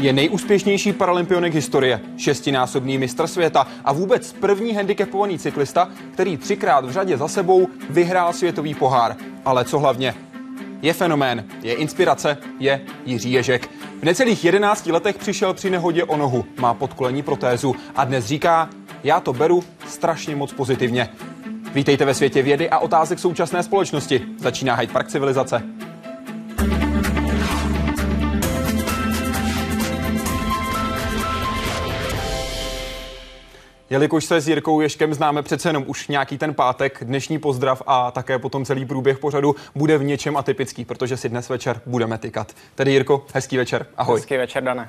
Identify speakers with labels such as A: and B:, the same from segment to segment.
A: Je nejúspěšnější paralympionik historie, šestinásobný mistr světa a vůbec první handicapovaný cyklista, který třikrát v řadě za sebou vyhrál světový pohár. Ale co hlavně? Je fenomén, je inspirace, je Jiří Ježek. V necelých 11 letech přišel při nehodě o nohu, má podkolení protézu a dnes říká, já to beru strašně moc pozitivně. Vítejte ve světě vědy a otázek současné společnosti. Začíná Hyde Park civilizace. Jelikož se s Jirkou Ješkem známe přece jenom už nějaký ten pátek, dnešní pozdrav a také potom celý průběh pořadu bude v něčem atypický, protože si dnes večer budeme tykat. Tedy Jirko, hezký večer, ahoj.
B: Hezký večer, Dane.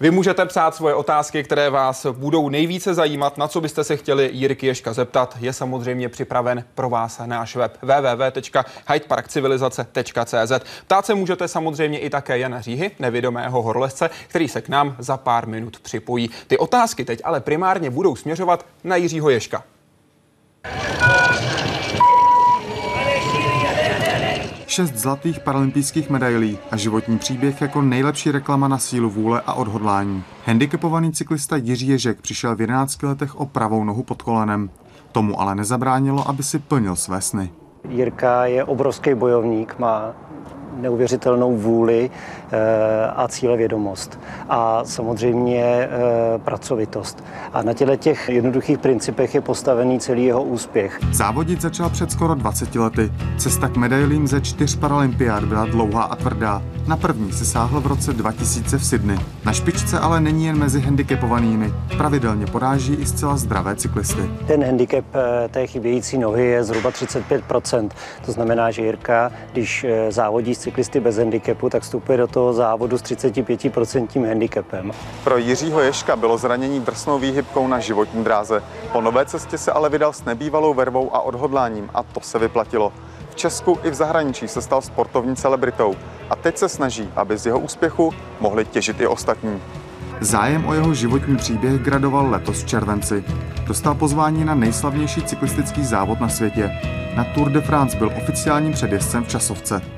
A: Vy můžete psát svoje otázky, které vás budou nejvíce zajímat, na co byste se chtěli Jirky Ješka zeptat. Je samozřejmě připraven pro vás náš web www.hydeparkcivilizace.cz. Ptát se můžete samozřejmě i také Jana Říhy, nevědomého horolezce, který se k nám za pár minut připojí. Ty otázky teď ale primárně budou směřovat na Jiřího Ješka.
C: Šest zlatých paralympijských medailí a životní příběh jako nejlepší reklama na sílu vůle a odhodlání. Handicapovaný cyklista Jiří Ježek přišel v 11 letech o pravou nohu pod kolenem. Tomu ale nezabránilo, aby si plnil své sny.
D: Jirka je obrovský bojovník, má neuvěřitelnou vůli eh, a cílevědomost a samozřejmě eh, pracovitost. A na těle těch jednoduchých principech je postavený celý jeho úspěch.
C: Závodit začal před skoro 20 lety. Cesta k medailím ze čtyř paralympiád byla dlouhá a tvrdá. Na první se sáhl v roce 2000 v Sydney. Na špičce ale není jen mezi handicapovanými. Pravidelně poráží i zcela zdravé cyklisty.
D: Ten handicap eh, té chybějící nohy je zhruba 35%. To znamená, že Jirka, když závodí s cyklisty bez handicapu, tak vstupuje do toho závodu s 35% handicapem.
C: Pro Jiřího Ješka bylo zranění drsnou výhybkou na životní dráze. Po nové cestě se ale vydal s nebývalou vervou a odhodláním a to se vyplatilo. V Česku i v zahraničí se stal sportovní celebritou a teď se snaží, aby z jeho úspěchu mohli těžit i ostatní. Zájem o jeho životní příběh gradoval letos v červenci. Dostal pozvání na nejslavnější cyklistický závod na světě. Na Tour de France byl oficiálním předjezdcem v časovce.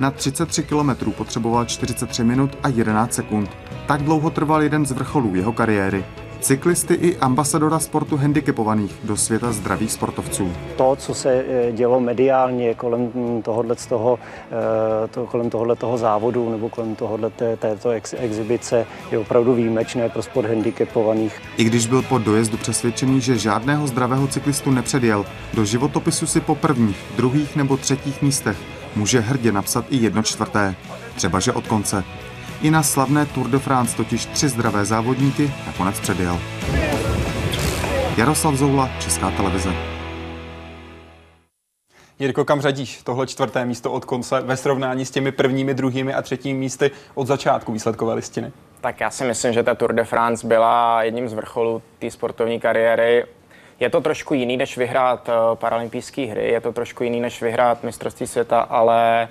C: Na 33 km potřeboval 43 minut a 11 sekund. Tak dlouho trval jeden z vrcholů jeho kariéry. Cyklisty i ambasadora sportu handicapovaných do světa zdravých sportovců.
D: To, co se eh, dělo mediálně kolem tohohle toho, eh, to, kolem tohohle toho závodu nebo kolem tohohle té, této ex, exibice je opravdu výjimečné pro sport handicapovaných.
C: I když byl po dojezdu přesvědčený, že žádného zdravého cyklistu nepředjel, do životopisu si po prvních, druhých nebo třetích místech může hrdě napsat i jedno čtvrté. Třeba že od konce. I na slavné Tour de France totiž tři zdravé závodníky nakonec předjel. Jaroslav Zoula, Česká televize.
A: Jirko, kam řadíš tohle čtvrté místo od konce ve srovnání s těmi prvními, druhými a třetími místy od začátku výsledkové listiny?
B: Tak já si myslím, že ta Tour de France byla jedním z vrcholů té sportovní kariéry. Je to trošku jiný, než vyhrát eh, paralympijské hry, je to trošku jiný, než vyhrát mistrovství světa, ale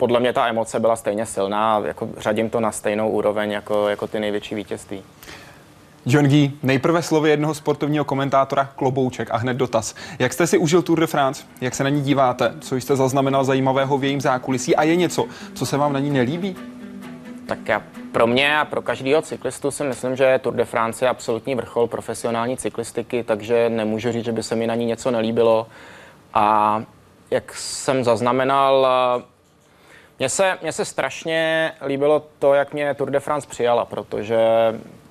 B: podle mě ta emoce byla stejně silná, jako řadím to na stejnou úroveň jako, jako ty největší vítězství.
A: John Gee, nejprve slovy jednoho sportovního komentátora Klobouček a hned dotaz. Jak jste si užil Tour de France? Jak se na ní díváte? Co jste zaznamenal zajímavého v jejím zákulisí? A je něco, co se vám na ní nelíbí?
B: Tak já, pro mě a pro každého cyklistu si myslím, že Tour de France je absolutní vrchol profesionální cyklistiky, takže nemůžu říct, že by se mi na ní něco nelíbilo. A jak jsem zaznamenal, mně se, mně se strašně líbilo to, jak mě Tour de France přijala, protože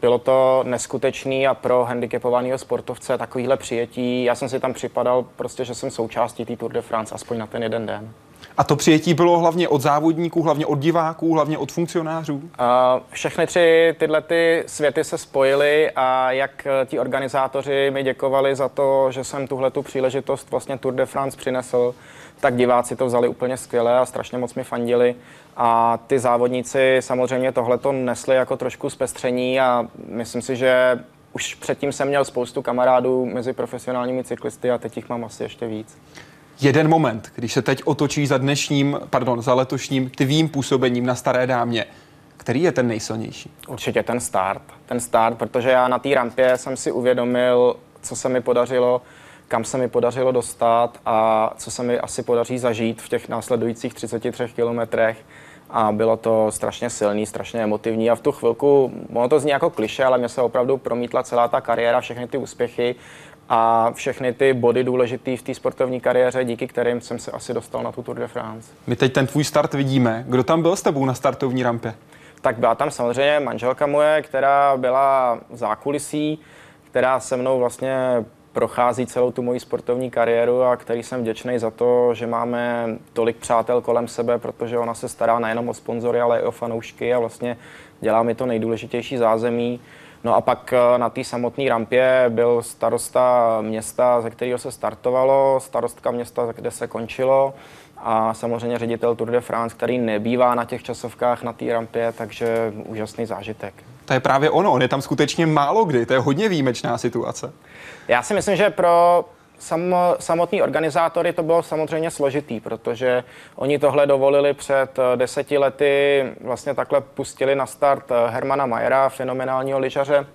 B: bylo to neskutečný a pro handicapovaného sportovce takovýhle přijetí. Já jsem si tam připadal prostě, že jsem součástí té Tour de France, aspoň na ten jeden den.
A: A to přijetí bylo hlavně od závodníků, hlavně od diváků, hlavně od funkcionářů? Uh,
B: všechny tři tyhle ty světy se spojily a jak ti organizátoři mi děkovali za to, že jsem tuhle tu příležitost vlastně Tour de France přinesl, tak diváci to vzali úplně skvěle a strašně moc mi fandili. A ty závodníci samozřejmě tohleto nesli jako trošku zpestření a myslím si, že už předtím jsem měl spoustu kamarádů mezi profesionálními cyklisty a teď jich mám asi ještě víc.
A: Jeden moment, když se teď otočí za dnešním, pardon, za letošním tvým působením na Staré dámě, který je ten nejsilnější?
B: Určitě ten start. Ten start, protože já na té rampě jsem si uvědomil, co se mi podařilo kam se mi podařilo dostat a co se mi asi podaří zažít v těch následujících 33 kilometrech. a bylo to strašně silný, strašně emotivní a v tu chvilku, ono to zní jako kliše, ale mě se opravdu promítla celá ta kariéra, všechny ty úspěchy a všechny ty body důležité v té sportovní kariéře, díky kterým jsem se asi dostal na tu Tour de France.
A: My teď ten tvůj start vidíme. Kdo tam byl s tebou na startovní rampě?
B: Tak byla tam samozřejmě manželka moje, která byla v zákulisí, která se mnou vlastně prochází celou tu moji sportovní kariéru a který jsem vděčný za to, že máme tolik přátel kolem sebe, protože ona se stará nejenom o sponzory, ale i o fanoušky a vlastně dělá mi to nejdůležitější zázemí. No a pak eh, na té samotné rampě byl starosta města, ze kterého se startovalo, starostka města, kde se končilo a samozřejmě ředitel Tour de France, který nebývá na těch časovkách na té rampě, takže úžasný zážitek.
A: To je právě ono, on je tam skutečně málo kdy, to je hodně výjimečná situace.
B: Já si myslím, že pro sam, samotní organizátory to bylo samozřejmě složitý, protože oni tohle dovolili před eh, deseti lety, vlastně takhle pustili na start eh, Hermana Majera, fenomenálního lyžaře,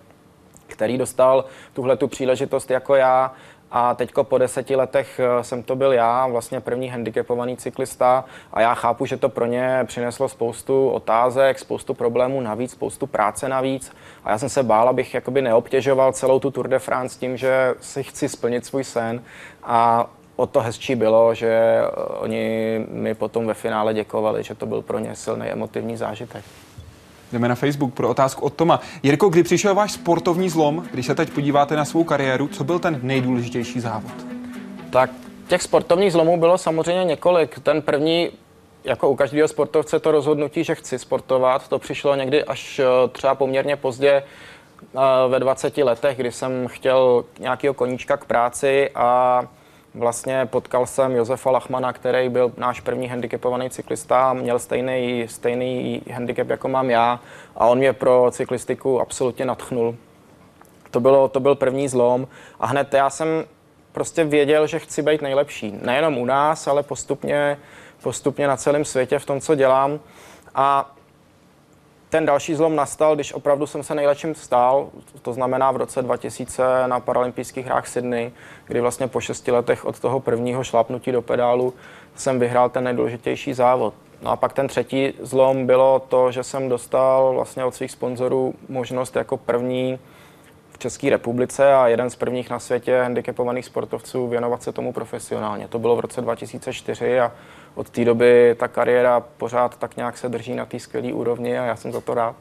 B: který dostal tuhle tu příležitost jako já a teďko po deseti letech eh, jsem to byl já, vlastně první handicapovaný cyklista. A já chápu, že to pro ně přineslo spoustu otázek, spoustu problémů navíc, spoustu práce navíc. A já jsem se bál, abych jakoby neobtěžoval celou tu Tour de France tím, že si chci splnit svůj sen. A o to hezčí bylo, že eh, oni mi potom ve finále děkovali, že to byl pro ně silný emotivní zážitek.
A: Jdeme na Facebook pro otázku od Toma. Jirko, kdy přišel váš sportovní zlom, když se teď podíváte na svou kariéru, co byl ten nejdůležitější závod?
B: Tak těch sportovních zlomů bylo samozřejmě několik. Ten první, jako u každého sportovce, to rozhodnutí, že chci sportovat, to přišlo někdy až eh, třeba poměrně pozdě eh, ve 20 letech, kdy jsem chtěl nějakého koníčka k práci a Vlastně potkal jsem Josefa Lachmana, který byl náš první handicapovaný cyklista, měl stejný, stejný handicap, jako mám já a on mě pro cyklistiku absolutně natchnul. To, bylo, to byl první zlom a hned já jsem prostě věděl, že chci být nejlepší. Nejenom u nás, ale postupně, postupně na celém světě v tom, co dělám. A ten další zlom nastal, když opravdu jsem se nejlepším stál, to znamená v roce 2000 na paralympijských hrách Sydney, kdy vlastně po šesti letech od toho prvního šlápnutí do pedálu jsem vyhrál ten nejdůležitější závod. No a pak ten třetí zlom bylo to, že jsem dostal vlastně od svých sponzorů možnost jako první v České republice a jeden z prvních na světě handicapovaných sportovců věnovat se tomu profesionálně. To bylo v roce 2004 a od té doby ta kariéra pořád tak nějak se drží na té skvělé úrovni a já jsem za to rád.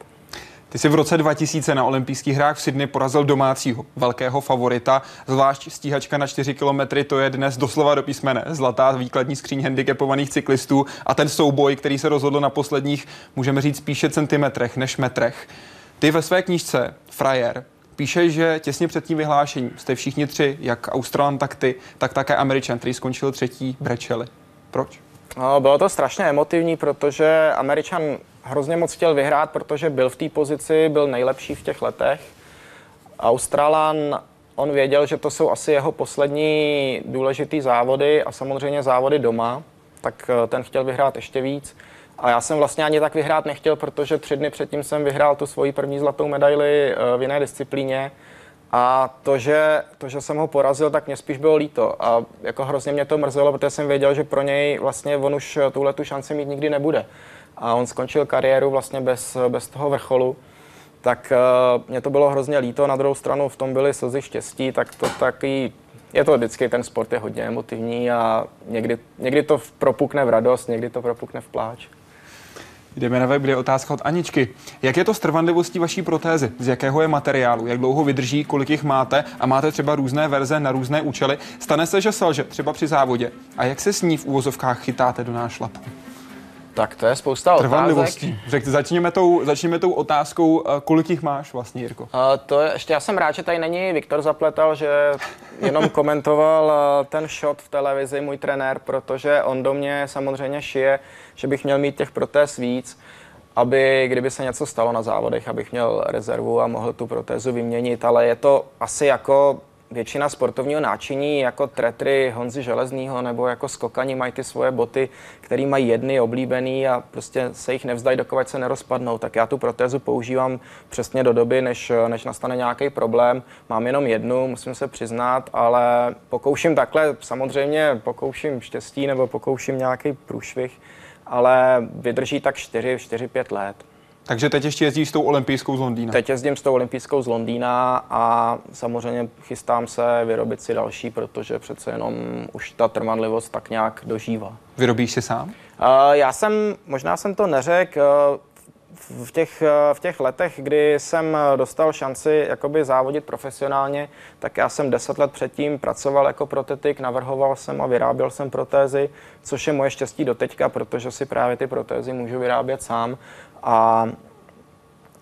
A: Ty jsi v roce 2000 na olympijských hrách v Sydney porazil domácího velkého favorita, zvlášť stíhačka na 4 kilometry, to je dnes doslova do písmene zlatá výkladní skříň handicapovaných cyklistů a ten souboj, který se rozhodl na posledních, můžeme říct, spíše centimetrech než metrech. Ty ve své knížce Frajer píše, že těsně před tím vyhlášením jste všichni tři, jak Australan, tak ty, tak také Američan, který skončil třetí, brečeli. Proč?
B: No, bylo to strašně emotivní, protože Američan hrozně moc chtěl vyhrát, protože byl v té pozici, byl nejlepší v těch letech. Australan, on věděl, že to jsou asi jeho poslední důležitý závody a samozřejmě závody doma, tak eh, ten chtěl vyhrát ještě víc. A já jsem vlastně ani tak vyhrát nechtěl, protože tři dny předtím jsem vyhrál tu svoji první zlatou medaili eh, v jiné disciplíně. A to že, to, že jsem ho porazil, tak mě spíš bylo líto. A jako hrozně mě to mrzelo, protože jsem věděl, že pro něj vlastně on už tuhle tu šanci mít nikdy nebude. A on skončil kariéru vlastně bez, bez toho vrcholu. Tak uh, mě to bylo hrozně líto. Na druhou stranu v tom byly slzy štěstí, tak to taky je to vždycky, ten sport je hodně emotivní a někdy, někdy to propukne v radost, někdy to propukne v pláč.
A: Jdeme na web, kde je otázka od Aničky. Jak je to s trvanlivostí vaší protézy? Z jakého je materiálu? Jak dlouho vydrží? Kolik jich máte? A máte třeba různé verze na různé účely? Stane se, že selže třeba při závodě? A jak se s ní v úvozovkách chytáte do nášlapu?
B: Tak to je spousta otázek.
A: Řekte, začněme tou, začněme tou otázkou, eh, kolik jich máš vlastně, Jirko? Uh,
B: to je, ještě já jsem rád, že tady není Viktor Zapletal, že jenom komentoval uh, ten shot v televizi, můj trenér, protože on do mě samozřejmě šije, že bych měl mít těch protéz víc, aby kdyby se něco stalo na závodech, abych měl rezervu a mohl tu protézu vyměnit, ale je to asi jako většina sportovního náčiní, jako tretry Honzy Železného nebo jako skokani mají ty svoje boty, které mají jedny oblíbený a prostě se jich nevzdají, dokud se nerozpadnou. Tak já tu protézu používám přesně do doby, než, než nastane nějaký problém. Mám jenom jednu, musím se přiznat, ale pokouším takhle, samozřejmě pokouším štěstí nebo pokouším nějaký průšvih, ale vydrží tak 4-5 let.
A: Takže teď ještě jezdíš s tou olympijskou z Londýna.
B: Teď jezdím s tou olympijskou z Londýna a samozřejmě chystám se vyrobit si další, protože přece jenom už ta trvanlivost tak nějak dožívá.
A: Vyrobíš si sám?
B: Uh, já jsem, možná jsem to neřekl, uh, v těch, v těch letech, kdy jsem dostal šanci jakoby závodit profesionálně, tak já jsem deset let předtím pracoval jako protetik, navrhoval jsem a vyráběl jsem protézy, což je moje štěstí do teďka, protože si právě ty protézy můžu vyrábět sám a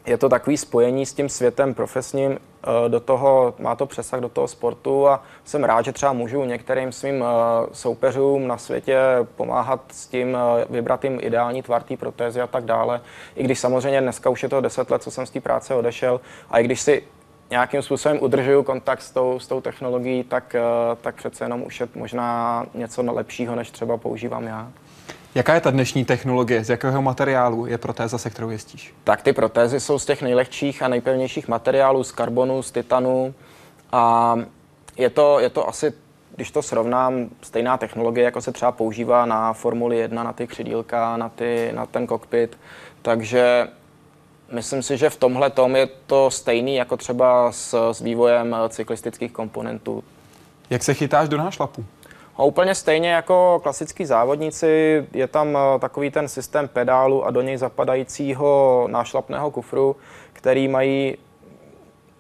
B: je to takový spojení s tím světem profesním, eh, do toho, má to přesah do toho sportu a jsem rád, že třeba můžu některým svým eh, soupeřům na světě pomáhat s tím, eh, vybrat jim ideální tvar té protézy a tak dále. I když samozřejmě dneska už je to 10 let, co jsem z té práce odešel a i když si nějakým způsobem udržuju kontakt s tou, s tou technologií, tak, tak přece jenom už je možná něco lepšího, než třeba používám já.
A: Jaká je ta dnešní technologie? Z jakého materiálu je protéza, se kterou jezdíš?
B: Tak ty protézy jsou z těch nejlehčích a nejpevnějších materiálů, z karbonu, z titanu a je to, je to asi, když to srovnám, stejná technologie, jako se třeba používá na Formuli 1, na ty křidílka, na, ty, na ten kokpit, takže myslím si, že v tomhle tom je to stejný jako třeba s, s vývojem cyklistických komponentů.
A: Jak se chytáš do nášlapu?
B: A úplně stejně jako klasický závodníci je tam eh, takový ten systém pedálu a do něj zapadajícího nášlapného kufru, který mají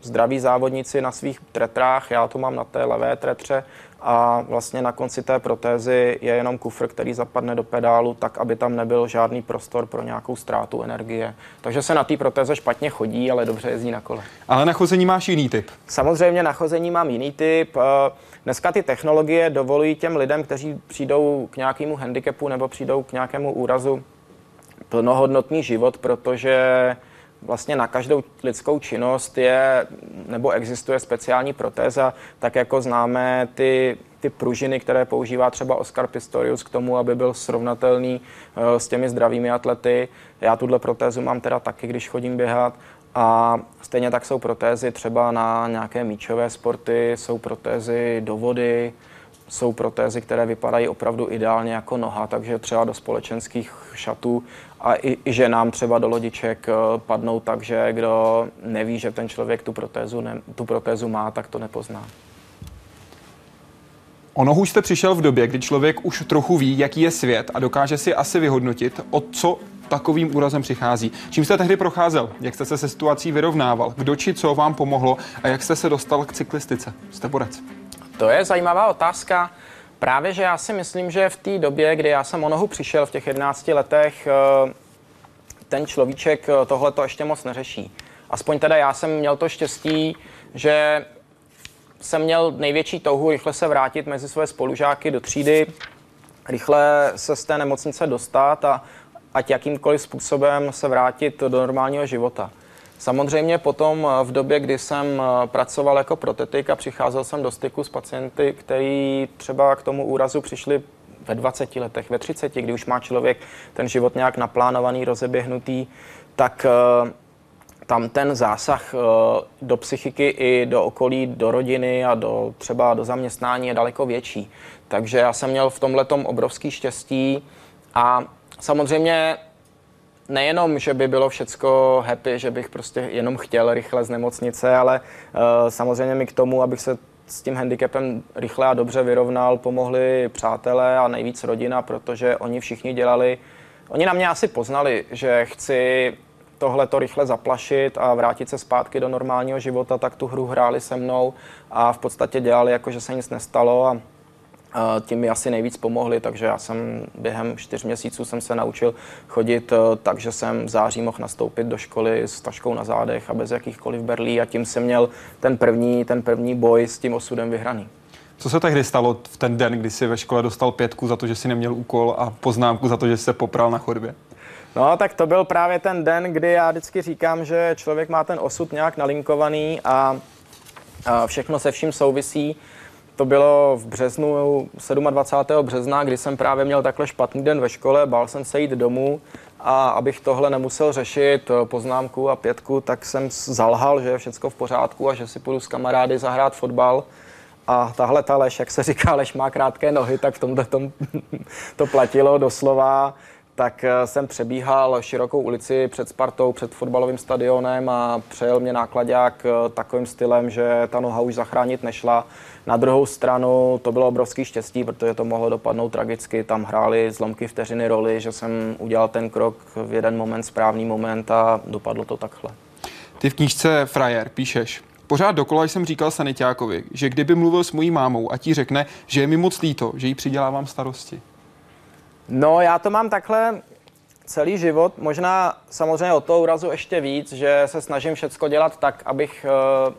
B: zdraví závodníci na svých tretrách, já to mám na té levé tretře a vlastně na konci té protézy je jenom kufr, který zapadne do pedálu tak, aby tam nebyl žádný prostor pro nějakou ztrátu energie. Takže se na té protéze špatně chodí, ale dobře jezdí na kole.
A: Ale na chození máš jiný typ?
B: Samozřejmě na chození mám jiný typ. Eh, dneska ty technologie dovolují těm lidem, kteří přijdou k nějakému handicapu nebo přijdou k nějakému úrazu, plnohodnotný život, protože vlastně na každou lidskou činnost je nebo existuje speciální protéza, tak jako známe ty, ty pružiny, které používá třeba Oscar Pistorius k tomu, aby byl srovnatelný uh, s těmi zdravými atlety. Já tuhle protézu mám teda taky, když chodím běhat. A stejně tak jsou protézy třeba na nějaké míčové sporty, jsou protézy do vody, jsou protézy, které vypadají opravdu ideálně jako noha, takže třeba do společenských šatů a i, i ženám třeba do lodiček eh, padnou tak, že kdo neví, že ten člověk tu protézu, ne, tu protézu má, tak to nepozná.
A: O nohu jste přišel v době, kdy člověk už trochu ví, jaký je svět a dokáže si asi vyhodnotit, o co takovým úrazem přichází. Čím jste tehdy procházel? Jak jste se se situací vyrovnával? Kdo či co vám pomohlo? A jak jste se dostal k cyklistice? Jste borec.
B: To je zajímavá otázka. Právě, že já si myslím, že v té době, kdy já jsem o nohu přišel v těch 11 letech, eh, ten človíček eh, tohle to ještě moc neřeší. Aspoň teda já jsem měl to štěstí, že jsem měl největší touhu rychle se vrátit mezi své spolužáky do třídy, rychle se z té nemocnice dostat a ať jakýmkoliv způsobem se vrátit do normálního života. Samozřejmě potom eh, v době, kdy jsem eh, pracoval jako protetik a přicházel jsem do styku s pacienty, kteří třeba k tomu úrazu přišli ve 20 letech, ve 30, kdy už má člověk ten život nějak naplánovaný, rozeběhnutý, tak eh, tam ten zásah do psychiky i do okolí, do rodiny a do třeba do zaměstnání je daleko větší. Takže já jsem měl v tomhle obrovský štěstí a samozřejmě nejenom, že by bylo všecko happy, že bych prostě jenom chtěl rychle z nemocnice, ale uh, samozřejmě mi k tomu, abych se s tím handicapem rychle a dobře vyrovnal, pomohli přátelé a nejvíc rodina, protože oni všichni dělali, oni na mě asi poznali, že chci tohle to rychle zaplašit a vrátit se zpátky do normálního života, tak tu hru hráli se mnou a v podstatě dělali jako, že se nic nestalo a tím mi asi nejvíc pomohli, takže já jsem během čtyř měsíců jsem se naučil chodit eh, tak, že jsem v září mohl nastoupit do školy s taškou na zádech a bez jakýchkoliv berlí a tím jsem měl ten první, ten první boj s tím osudem vyhraný.
A: Co se tehdy stalo v ten den, kdy jsi ve škole dostal pětku za to, že jsi neměl úkol a poznámku za to, že jsi se popral na chodbě?
B: No, tak to byl právě ten den, kdy já vždycky říkám, že člověk má ten osud nějak nalinkovaný a, a všechno se vším souvisí. To bylo v březnu, 27. března, kdy jsem právě měl takhle špatný den ve škole, bál jsem se jít domů a abych tohle nemusel řešit, eh, poznámku a pětku, tak jsem zalhal, že je všechno v pořádku a že si půjdu s kamarády zahrát fotbal. A tahle ta lež, jak se říká, lež má krátké nohy, tak v tomhle tom to platilo doslova. Tak eh, jsem přebíhal širokou ulici před Spartou, před fotbalovým stadionem a přejel mě nákladák eh, takovým stylem, že ta noha už zachránit nešla. Na druhou stranu to bylo obrovský štěstí, protože to mohlo dopadnout tragicky. Tam hrály zlomky vteřiny roli, že jsem udělal ten krok v jeden moment, správný moment a dopadlo to takhle.
A: Ty v knížce Frajer píšeš, Pořád dokola jsem říkal sanitákovi, že kdyby mluvil s mojí mámou a ti řekne, že je mi moc líto, že jí přidělávám starosti.
B: No, já to mám takhle celý život, možná samozřejmě od toho úrazu ještě víc, že se snažím všecko dělat tak, abych uh,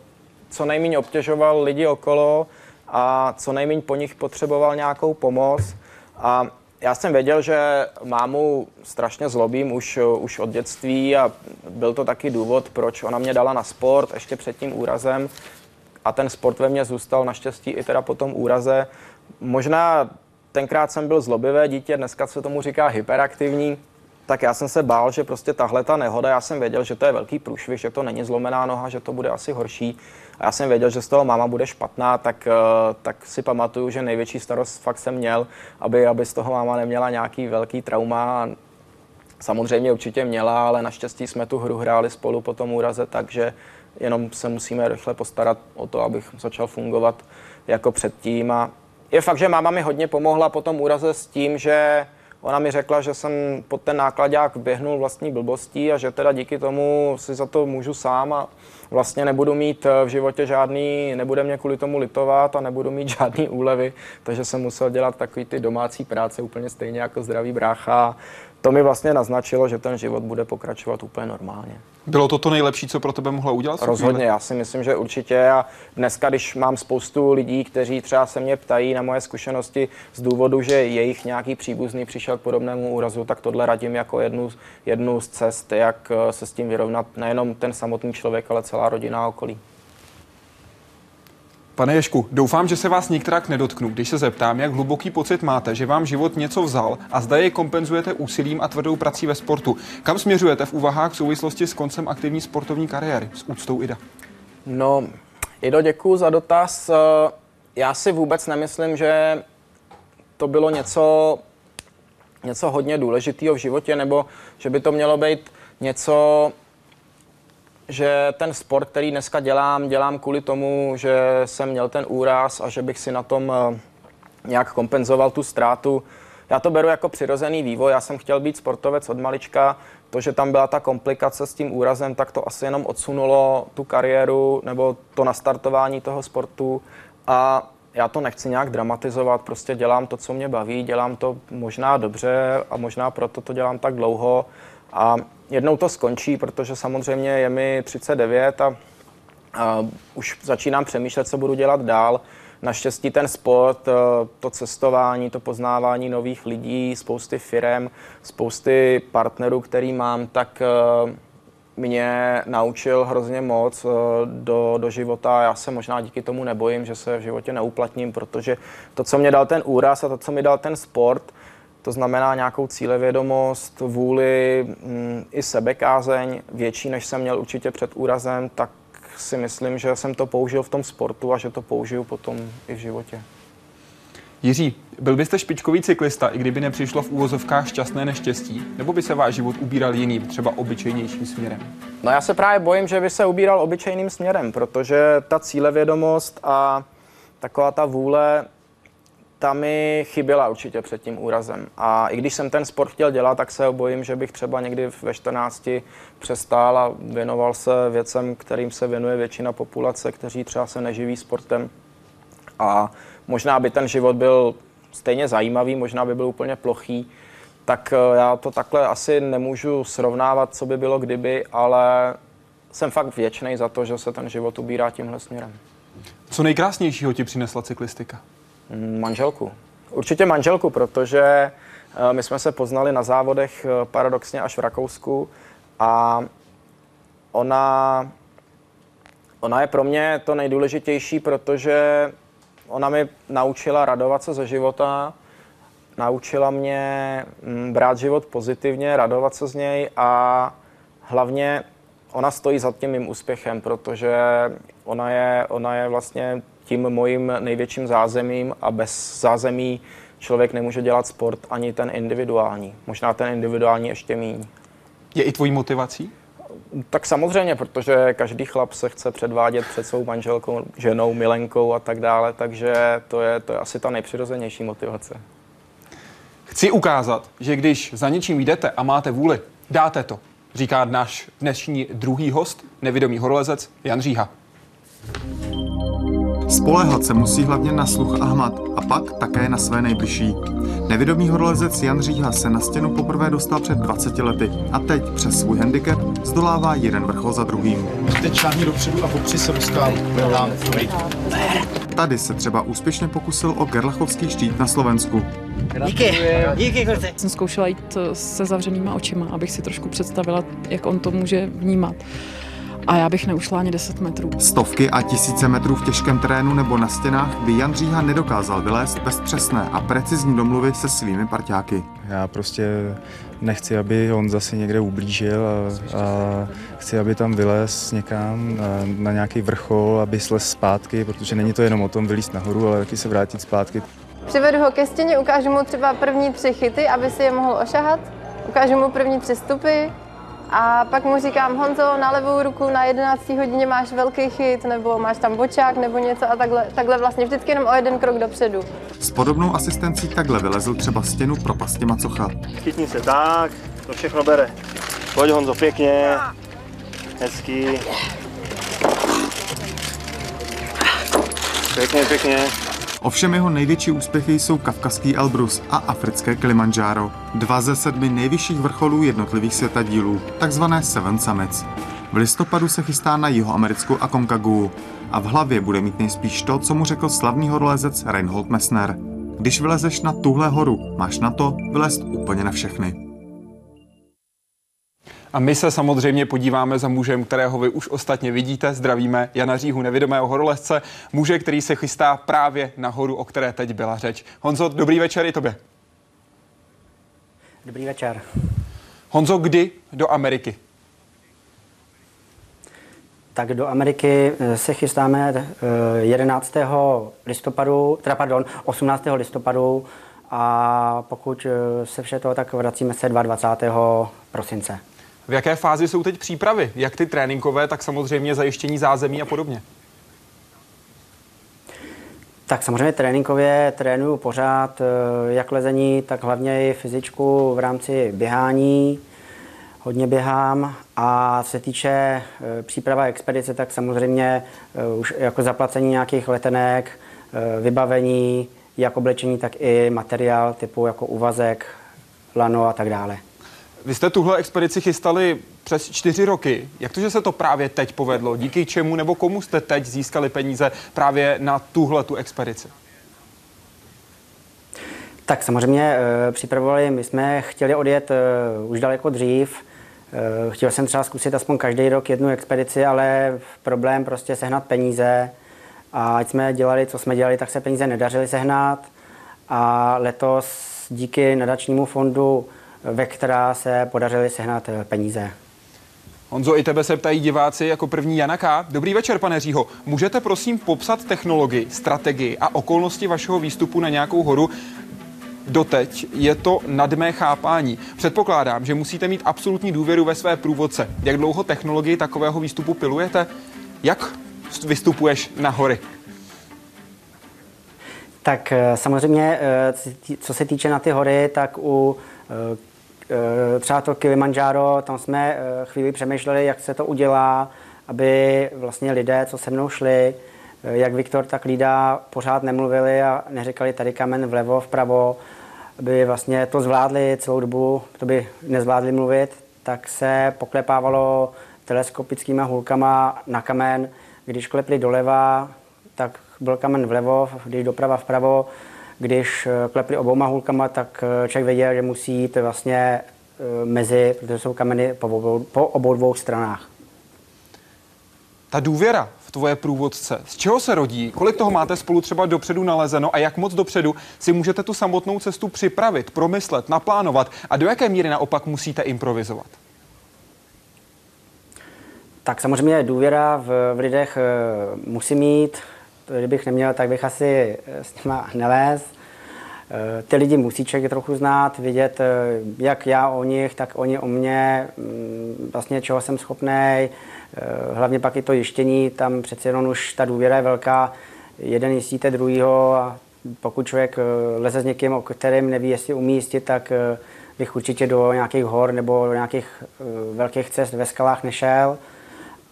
B: co nejméně obtěžoval lidi okolo a co nejméně po nich potřeboval nějakou pomoc. A já jsem věděl, že mámu strašně zlobím už, už od dětství a byl to taky důvod, proč ona mě dala na sport ještě před tím úrazem a ten sport ve mně zůstal naštěstí i teda po tom úraze. Možná tenkrát jsem byl zlobivé dítě, dneska se tomu říká hyperaktivní, tak já jsem se bál, že prostě tahle ta nehoda, já jsem věděl, že to je velký průšvih, že to není zlomená noha, že to bude asi horší. A já jsem věděl, že z toho máma bude špatná, tak, eh, tak si pamatuju, že největší starost fakt jsem měl, aby, aby z toho máma neměla nějaký velký trauma. Samozřejmě určitě měla, ale naštěstí jsme tu hru hráli spolu po tom úraze, takže jenom se musíme rychle postarat o to, abych začal fungovat jako předtím. A je fakt, že máma mi hodně pomohla po tom úraze s tím, že Ona mi řekla, že jsem pod ten nákladák běhnul vlastní blbostí a že teda díky tomu si za to můžu sám a vlastně nebudu mít eh, v životě žádný, nebude mě kvůli tomu litovat a nebudu mít žádný úlevy, takže jsem musel dělat takový ty domácí práce úplně stejně jako zdravý brácha to mi vlastně naznačilo, že ten život bude pokračovat úplně normálně.
A: Bylo to to nejlepší, co pro tebe mohla udělat?
B: Rozhodně, já si myslím, že určitě. A dneska, když mám spoustu lidí, kteří třeba se mě ptají na moje zkušenosti z důvodu, že jejich nějaký příbuzný přišel k podobnému úrazu, tak tohle radím jako jednu, jednu z cest, jak eh, se s tím vyrovnat nejenom ten samotný člověk, ale celá rodina a okolí.
A: Pane Ješku, doufám, že se vás některak nedotknu, když se zeptám, jak hluboký pocit máte, že vám život něco vzal a zda jej kompenzujete úsilím a tvrdou prací ve sportu. Kam směřujete v úvahách v souvislosti s koncem aktivní sportovní kariéry? S úctou Ida.
B: No, Ido, děkuji za dotaz. Eh, já si vůbec nemyslím, že to bylo něco, něco hodně důležitého v životě, nebo že by to mělo být něco, že ten sport, který dneska dělám, dělám kvůli tomu, že jsem měl ten úraz a že bych si na tom eh, nějak kompenzoval tu ztrátu. Já to beru jako přirozený vývoj. Já jsem chtěl být sportovec od malička. To, že tam byla ta komplikace s tím úrazem, tak to asi jenom odsunulo tu kariéru nebo to nastartování toho sportu. A já to nechci nějak dramatizovat, prostě dělám to, co mě baví, dělám to možná dobře a možná proto to dělám tak dlouho. A jednou to skončí, protože samozřejmě je mi 39 a, a už začínám přemýšlet, co budu dělat dál. Naštěstí ten sport, eh, to cestování, to poznávání nových lidí, spousty firem, spousty partnerů, který mám, tak eh, mě naučil hrozně moc eh, do, do života. Já se možná díky tomu nebojím, že se v životě neuplatním, protože to, co mě dal ten úraz a to, co mi dal ten sport, to znamená nějakou cílevědomost, vůli mm, i sebekázeň, větší, než jsem měl určitě před úrazem, tak si myslím, že jsem to použil v tom sportu a že to použiju potom i v životě.
A: Jiří, byl byste špičkový cyklista, i kdyby nepřišlo v úvozovkách šťastné neštěstí? Nebo by se váš život ubíral jiným, třeba obyčejnějším směrem?
B: No já se právě bojím, že by se ubíral obyčejným směrem, protože ta cílevědomost a taková ta vůle ta mi chyběla určitě před tím úrazem. A i když jsem ten sport chtěl dělat, tak se bojím, že bych třeba někdy ve 14 přestál a věnoval se věcem, kterým se věnuje většina populace, kteří třeba se neživí sportem. A možná by ten život byl stejně zajímavý, možná by byl úplně plochý, tak eh, já to takhle asi nemůžu srovnávat, co by bylo kdyby, ale jsem fakt vděčný za to, že se ten život ubírá tímhle směrem.
A: Co nejkrásnějšího ti přinesla cyklistika?
B: Mm, manželku. Určitě manželku, protože eh, my jsme se poznali na závodech eh, paradoxně až v Rakousku a ona, ona je pro mě to nejdůležitější, protože ona mi naučila radovat se ze života, naučila mě mm, brát život pozitivně, radovat se z něj a hlavně ona stojí za tím mým úspěchem, protože ona je, ona je vlastně tím mojím největším zázemím a bez zázemí člověk nemůže dělat sport ani ten individuální. Možná ten individuální ještě míň.
A: Je i tvojí motivací?
B: Tak samozřejmě, protože každý chlap se chce předvádět před svou manželkou, ženou, milenkou a tak dále, takže to je, to je asi ta nejpřirozenější motivace.
A: Chci ukázat, že když za něčím jdete a máte vůli, dáte to, říká náš dnešní druhý host, nevědomý horolezec Jan Říha.
C: Spolehat se musí hlavně na sluch a hmat a pak také na své nejbližší. Nevědomý horolezec Jan Říha se na stěnu poprvé dostal před 20 lety a teď přes svůj handicap zdolává jeden vrchol za druhým.
E: Teď šáhni dopředu a popři se.
C: Tady se třeba úspěšně pokusil o Gerlachovský štít na Slovensku.
F: Díky, díky, kluci.
G: Jsem zkoušela jít eh, se zavřenýma očima, abych si trošku představila, jak on to může vnímat. A já bych neušla ani 10 metrů.
C: Stovky a tisíce metrů v těžkém terénu nebo na stěnách by Jan Říha nedokázal vylézt bez přesné a precizní domluvy se svými parťáky.
H: Já prostě nechci, aby on zase někde ublížil a, a chci, aby tam vylez někam na, na nějaký vrchol, aby slez zpátky, protože není to jenom o tom vylíst nahoru, ale taky se vrátit zpátky.
I: Přivedu ho ke stěně, ukážu mu třeba první tři chyty, aby si je mohl ošahat. Ukážu mu první tři stupy a pak mu říkám, Honzo, na levou ruku na 11. hodině máš velký chyt, nebo máš tam bočák, nebo něco a takhle, takhle vlastně vždycky jenom o jeden krok dopředu.
C: S podobnou asistencí takhle vylezl třeba stěnu propasti Macocha.
F: Chytni se tak, to všechno bere. Pojď Honzo, pěkně. Hezký. Pěkně, pěkně.
C: Ovšem jeho největší úspěchy jsou kavkazský Elbrus a africké Kilimanjaro, dva ze sedmi nejvyšších vrcholů jednotlivých světadílů, takzvané Seven Summits. V listopadu se chystá na Jihoamerickou Aconcagua a v hlavě bude mít nejspíš to, co mu řekl slavný horolezec Reinhold Messner. Když vylezeš na tuhle horu, máš na to vylezt úplně na všechny.
A: A my se samozřejmě podíváme za mužem, kterého vy už ostatně vidíte. Zdravíme Jana Říhu, nevědomého horolezce, muže, který se chystá právě na horu, o které teď byla řeč. Honzo, dobrý večer i tobě.
J: Dobrý večer.
A: Honzo, kdy do Ameriky?
J: Tak do Ameriky eh, se chystáme 11. listopadu, teda pardon, 18. listopadu a pokud eh, se vše to, tak vracíme se 22. prosince.
A: V jaké fázi jsou teď přípravy? Jak ty tréninkové, tak samozřejmě zajištění zázemí a podobně?
J: Tak samozřejmě tréninkově trénuju pořád eh, jak lezení, tak hlavně i fyzičku v rámci běhání. Hodně běhám a se týče eh, příprava expedice, tak samozřejmě eh, už jako zaplacení nějakých letenek, vybavení, jak oblečení, tak i materiál typu jako uvazek, lano a tak dále.
A: Vy jste tuhle expedici chystali přes čtyři roky. Jak to, že se to právě teď povedlo? Díky čemu nebo komu jste teď získali peníze právě na tuhle tu expedici?
J: Tak samozřejmě e, připravovali, my jsme chtěli odjet e, už daleko dřív. E, chtěl jsem třeba zkusit aspoň každý rok jednu expedici, ale problém prostě sehnat peníze. A ať jsme dělali, co jsme dělali, tak se peníze nedařily sehnat. A letos díky nadačnímu fondu ve která se podařily sehnat eh, peníze.
A: Honzo, i tebe se ptají diváci jako první Janaka. Dobrý večer, pane Řího. Můžete prosím popsat technologii, strategii a okolnosti vašeho výstupu na nějakou horu? Doteď je to nad mé chápání. Předpokládám, že musíte mít absolutní důvěru ve své průvodce. Jak dlouho technologii takového výstupu pilujete? Jak vystupuješ na hory?
J: Tak eh, samozřejmě, eh, co se týče na ty hory, tak u třeba to Kilimanjaro, tam jsme eh, chvíli přemýšleli, jak se to udělá, aby vlastně lidé, co se mnou šli, eh, jak Viktor, tak Lída pořád nemluvili a neříkali tady kamen vlevo, vpravo, aby vlastně to zvládli celou dobu, to by nezvládli mluvit, tak se poklepávalo teleskopickýma hůlkama na kamen. Když klepli doleva, tak byl kamen vlevo, když doprava vpravo, když eh, klepli obouma hůlkama, tak eh, člověk věděl, že musí jít vlastně eh, mezi, protože jsou kameny po obou, po obou dvou stranách.
A: Ta důvěra v tvoje průvodce, z čeho se rodí? Kolik toho máte spolu třeba dopředu nalezeno a jak moc dopředu si můžete tu samotnou cestu připravit, promyslet, naplánovat a do jaké míry naopak musíte improvizovat?
J: Tak samozřejmě důvěra v, v lidech musí mít, kdybych neměl, tak bych asi s nima nelez. Ty lidi musí člověk trochu znát, vidět, jak já o nich, tak oni o mě, mm, vlastně čeho jsem schopný. Hlavně pak i to jištění, tam přece jenom už ta důvěra je velká. Jeden jistíte druhýho a pokud člověk leze s někým, o kterém neví, jestli umí jistit, tak bych určitě do nějakých hor nebo do nějakých velkých cest ve skalách nešel.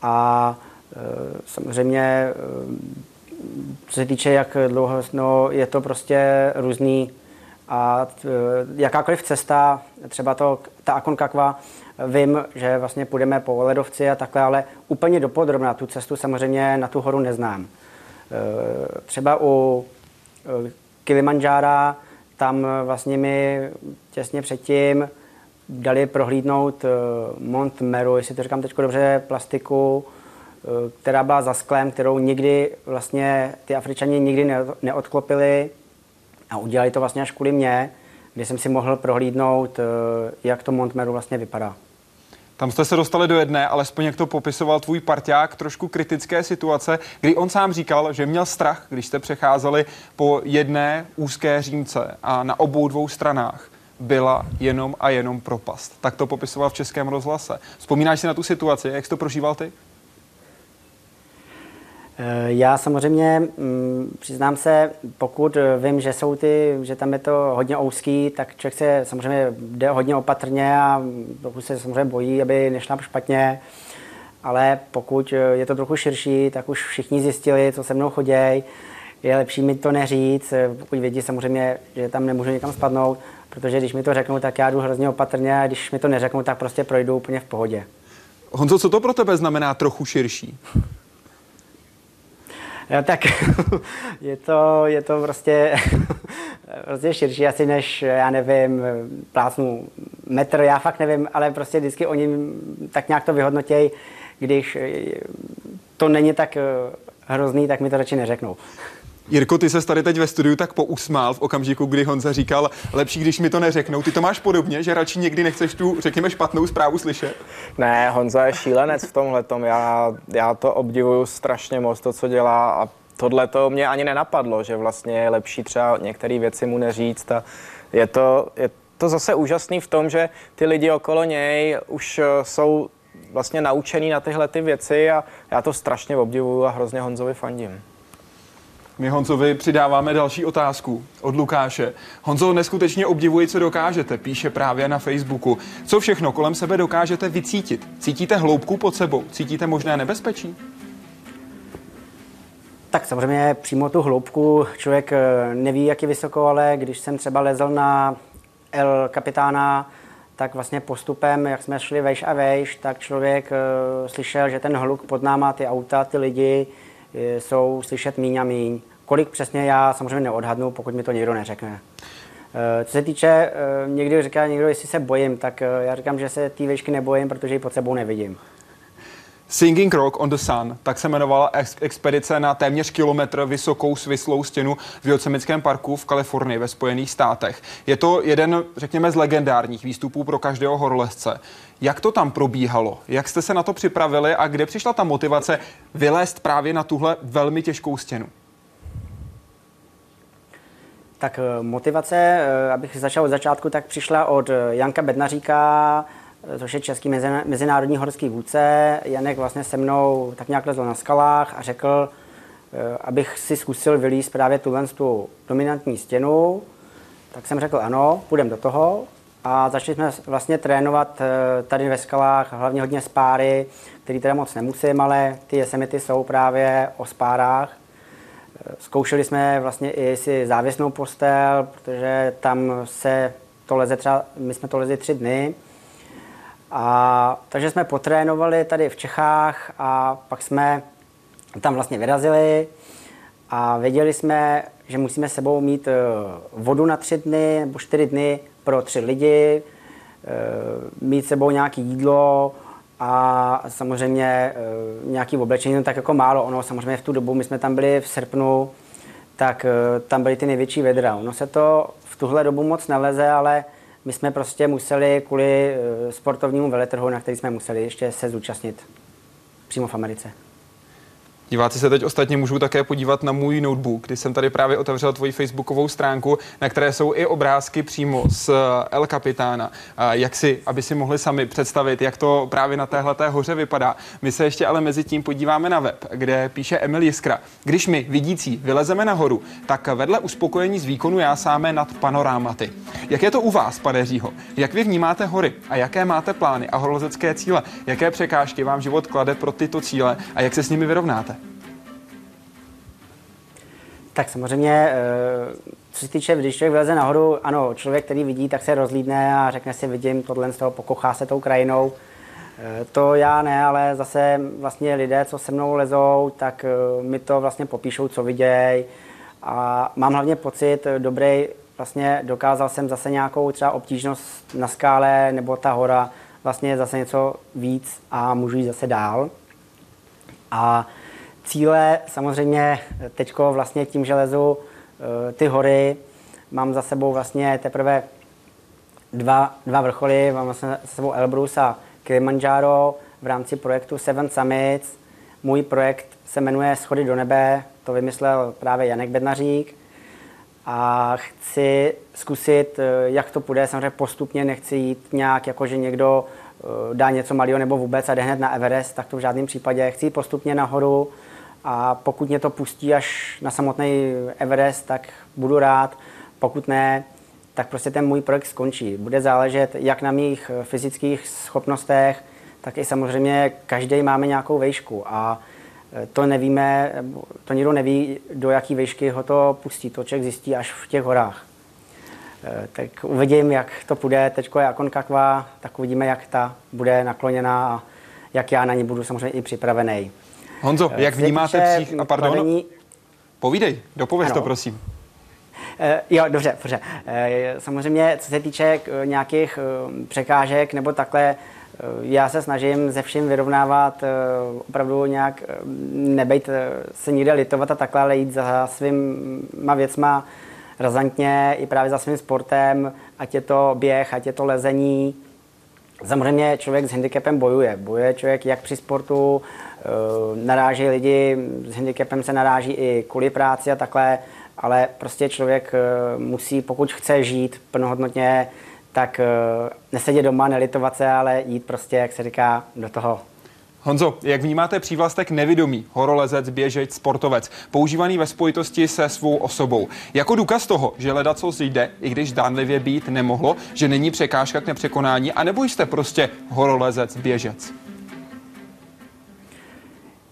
J: A samozřejmě co se týče, jak dlouho, no, je to prostě různý a t, jakákoliv cesta, třeba to, ta Aconcagua, vím, že vlastně půjdeme po ledovci a takhle, ale úplně dopodrobna tu cestu samozřejmě na tu horu neznám. E, třeba u e, Kilimanjára, tam vlastně mi těsně předtím dali prohlídnout e, Mont Meru, jestli to říkám teď dobře, plastiku, která byla za sklem, kterou nikdy vlastně ty Afričani nikdy neodklopili a udělali to vlastně až kvůli mě, kdy jsem si mohl prohlídnout, eh, jak to Montmeru vlastně vypadá.
A: Tam jste se dostali do jedné, alespoň jak to popisoval tvůj parťák, trošku kritické situace, kdy on sám říkal, že měl strach, když jste přecházeli po jedné úzké římce a na obou dvou stranách byla jenom a jenom propast. Tak to popisoval v Českém rozhlase. Vzpomínáš si na tu situaci, jak jsi to prožíval ty?
J: Eh, já samozřejmě mm, přiznám se, pokud vím, že jsou ty, že tam je to hodně úzký, tak člověk se samozřejmě jde hodně opatrně a pokud se samozřejmě bojí, aby nešla špatně, ale pokud je to trochu širší, tak už všichni zjistili, co se mnou chodějí. Je lepší mi to neříct, pokud vědí samozřejmě, že tam nemůžu někam spadnout, protože když mi to řeknou, tak já jdu hrozně opatrně a když mi to neřeknou, tak prostě projdu úplně v pohodě.
A: Honzo, co to pro tebe znamená trochu širší?
J: Jo, tak je to, je to prostě, prostě širší asi než, já nevím, plácnu metr, já fakt nevím, ale prostě vždycky oni tak nějak to vyhodnotějí, když to není tak hrozný, tak mi to radši neřeknou.
A: Jirko, ty se tady teď ve studiu tak pousmál v okamžiku, kdy Honza říkal, lepší, když mi to neřeknou. Ty to máš podobně, že radši někdy nechceš tu, řekněme, špatnou zprávu slyšet?
B: Ne, Honza je šílenec v tomhle. Já, já to obdivuju strašně moc, to, co dělá a tohle to mě ani nenapadlo, že vlastně je lepší třeba některé věci mu neříct a je to, je to zase úžasný v tom, že ty lidi okolo něj už eh, jsou vlastně naučený na tyhle ty věci a já to strašně obdivuju a hrozně Honzovi fandím.
A: My Honzovi přidáváme další otázku od Lukáše. Honzo, neskutečně obdivuji, co dokážete, píše právě na Facebooku. Co všechno kolem sebe dokážete vycítit? Cítíte hloubku pod sebou? Cítíte možné nebezpečí?
J: Tak samozřejmě přímo tu hloubku člověk eh, neví, jak je vysoko, ale když jsem třeba lezl na El Kapitána, tak vlastně postupem, jak jsme šli vejš a vejš, tak člověk uh, slyšel, že ten hluk pod náma, ty auta, ty lidi jsou slyšet míň a míň. Kolik přesně já samozřejmě neodhadnu, pokud mi to někdo neřekne. Eh, co se týče, eh, někdy říká někdo, jestli se bojím, tak eh, já říkám, že se té výšky nebojím, protože ji pod sebou nevidím.
A: Singing Rock on the Sun, tak se jmenovala ex- expedice na téměř kilometr vysokou svislou stěnu v Yosemiteckém parku v Kalifornii ve Spojených státech. Je to jeden, řekněme, z legendárních výstupů pro každého horolezce. Jak to tam probíhalo? Jak jste se na to připravili a kde přišla ta motivace vylézt právě na tuhle velmi těžkou stěnu?
J: Tak eh, motivace, eh, abych začal od začátku, tak přišla od eh, Janka Bednaříka, což je český mezinárodní horský vůdce. Janek vlastně se mnou tak nějak lezl na skalách a řekl, abych si zkusil vylíst právě tuhle tu dominantní stěnu. Tak jsem řekl ano, půjdem do toho. A začali jsme vlastně trénovat tady ve skalách, hlavně hodně spáry, který teda moc nemusím, ale ty jesemity jsou právě o spárách. Zkoušeli jsme vlastně i si závěsnou postel, protože tam se to leze třeba, my jsme to lezli tři dny. A, takže jsme potrénovali tady v Čechách a pak jsme tam vlastně vyrazili a věděli jsme, že musíme sebou mít eh, vodu na tři dny nebo čtyři dny pro tři lidi, eh, mít sebou nějaké jídlo, a samozřejmě e, nějaký oblečení, no tak jako málo. Ono samozřejmě v tu dobu, my jsme tam byli v srpnu, tak e, tam byly ty největší vedra. Ono se to v tuhle dobu moc neleze, ale my jsme prostě museli kvůli sportovnímu veletrhu, na který jsme museli ještě se zúčastnit přímo v Americe.
A: Diváci se teď ostatně můžou také podívat na můj notebook, kdy jsem tady právě otevřel tvoji facebookovou stránku, na které jsou i obrázky přímo z El Capitána. Jak si, aby si mohli sami představit, jak to právě na téhle hoře vypadá. My se ještě ale mezi tím podíváme na web, kde píše Emil Jiskra. Když my, vidící, vylezeme nahoru, tak vedle uspokojení z výkonu jásáme nad panorámaty. Jak je to u vás, pane Řího? Jak vy vnímáte hory a jaké máte plány a horolezecké cíle? Jaké překážky vám život klade pro tyto cíle a jak se s nimi vyrovnáte?
J: Tak samozřejmě, eh, co se týče, když člověk vyleze nahoru, ano, člověk, který vidí, tak se rozlídne a řekne si, vidím tohle z toho, pokochá se tou krajinou. Eh, to já ne, ale zase vlastně lidé, co se mnou lezou, tak eh, mi to vlastně popíšou, co vidějí. A mám hlavně pocit dobrý, vlastně dokázal jsem zase nějakou třeba obtížnost na skále nebo ta hora, vlastně zase něco víc a můžu jít zase dál. A cíle samozřejmě teďko vlastně tím, že lezu eh, ty hory, mám za sebou vlastně teprve dva, dva vrcholy, mám vlastně za sebou Elbrus a Kilimanjaro v rámci projektu Seven Summits. Můj projekt se jmenuje Schody do nebe, to vymyslel právě Janek Bednařík. A chci zkusit, eh, jak to půjde. Samozřejmě postupně nechci jít nějak, jako že někdo eh, dá něco malého nebo vůbec a jde hned na Everest, tak to v žádném případě. Chci jít postupně nahoru a pokud mě to pustí až na samotný Everest, tak budu rád. Pokud ne, tak prostě ten můj projekt skončí. Bude záležet jak na mých fyzických schopnostech, tak i samozřejmě každý máme nějakou vejšku a e, to nevíme, to nikdo neví, do jaký výšky ho to pustí. To člověk zjistí až v těch horách. E, tak uvidím, jak to půjde. Teď je Aconcagua, tak uvidíme, jak ta bude nakloněná a jak já na ní budu samozřejmě i připravený.
A: Honzo, jak vnímáte přích... A pardon, kladení... povídej, dopověz ano. to, prosím.
J: Eh, jo, dobře, dobře. Eh, samozřejmě, co se týče eh, nějakých překážek nebo takhle, já se snažím ze vším vyrovnávat, opravdu nějak nebejt se nikde litovat a takhle, ale jít za svýma věcma razantně, i právě za svým sportem, ať je to běh, ať je to lezení. Samozřejmě člověk s handicapem bojuje. Bojuje člověk jak při sportu, naráží lidi, s handicapem se naráží i kvůli práci a takhle ale prostě člověk eh, musí, pokud chce žít plnohodnotně, tak eh, nesedět doma, nelitovat se, ale jít prostě, jak se říká, do toho.
A: Honzo, jak vnímáte přívlastek nevidomý, horolezec, běžeč, sportovec, používaný ve spojitosti se svou osobou? Jako důkaz toho, že leda co jde, i když dánlivě být nemohlo, že není překážka k nepřekonání, anebo jste prostě horolezec, běžec?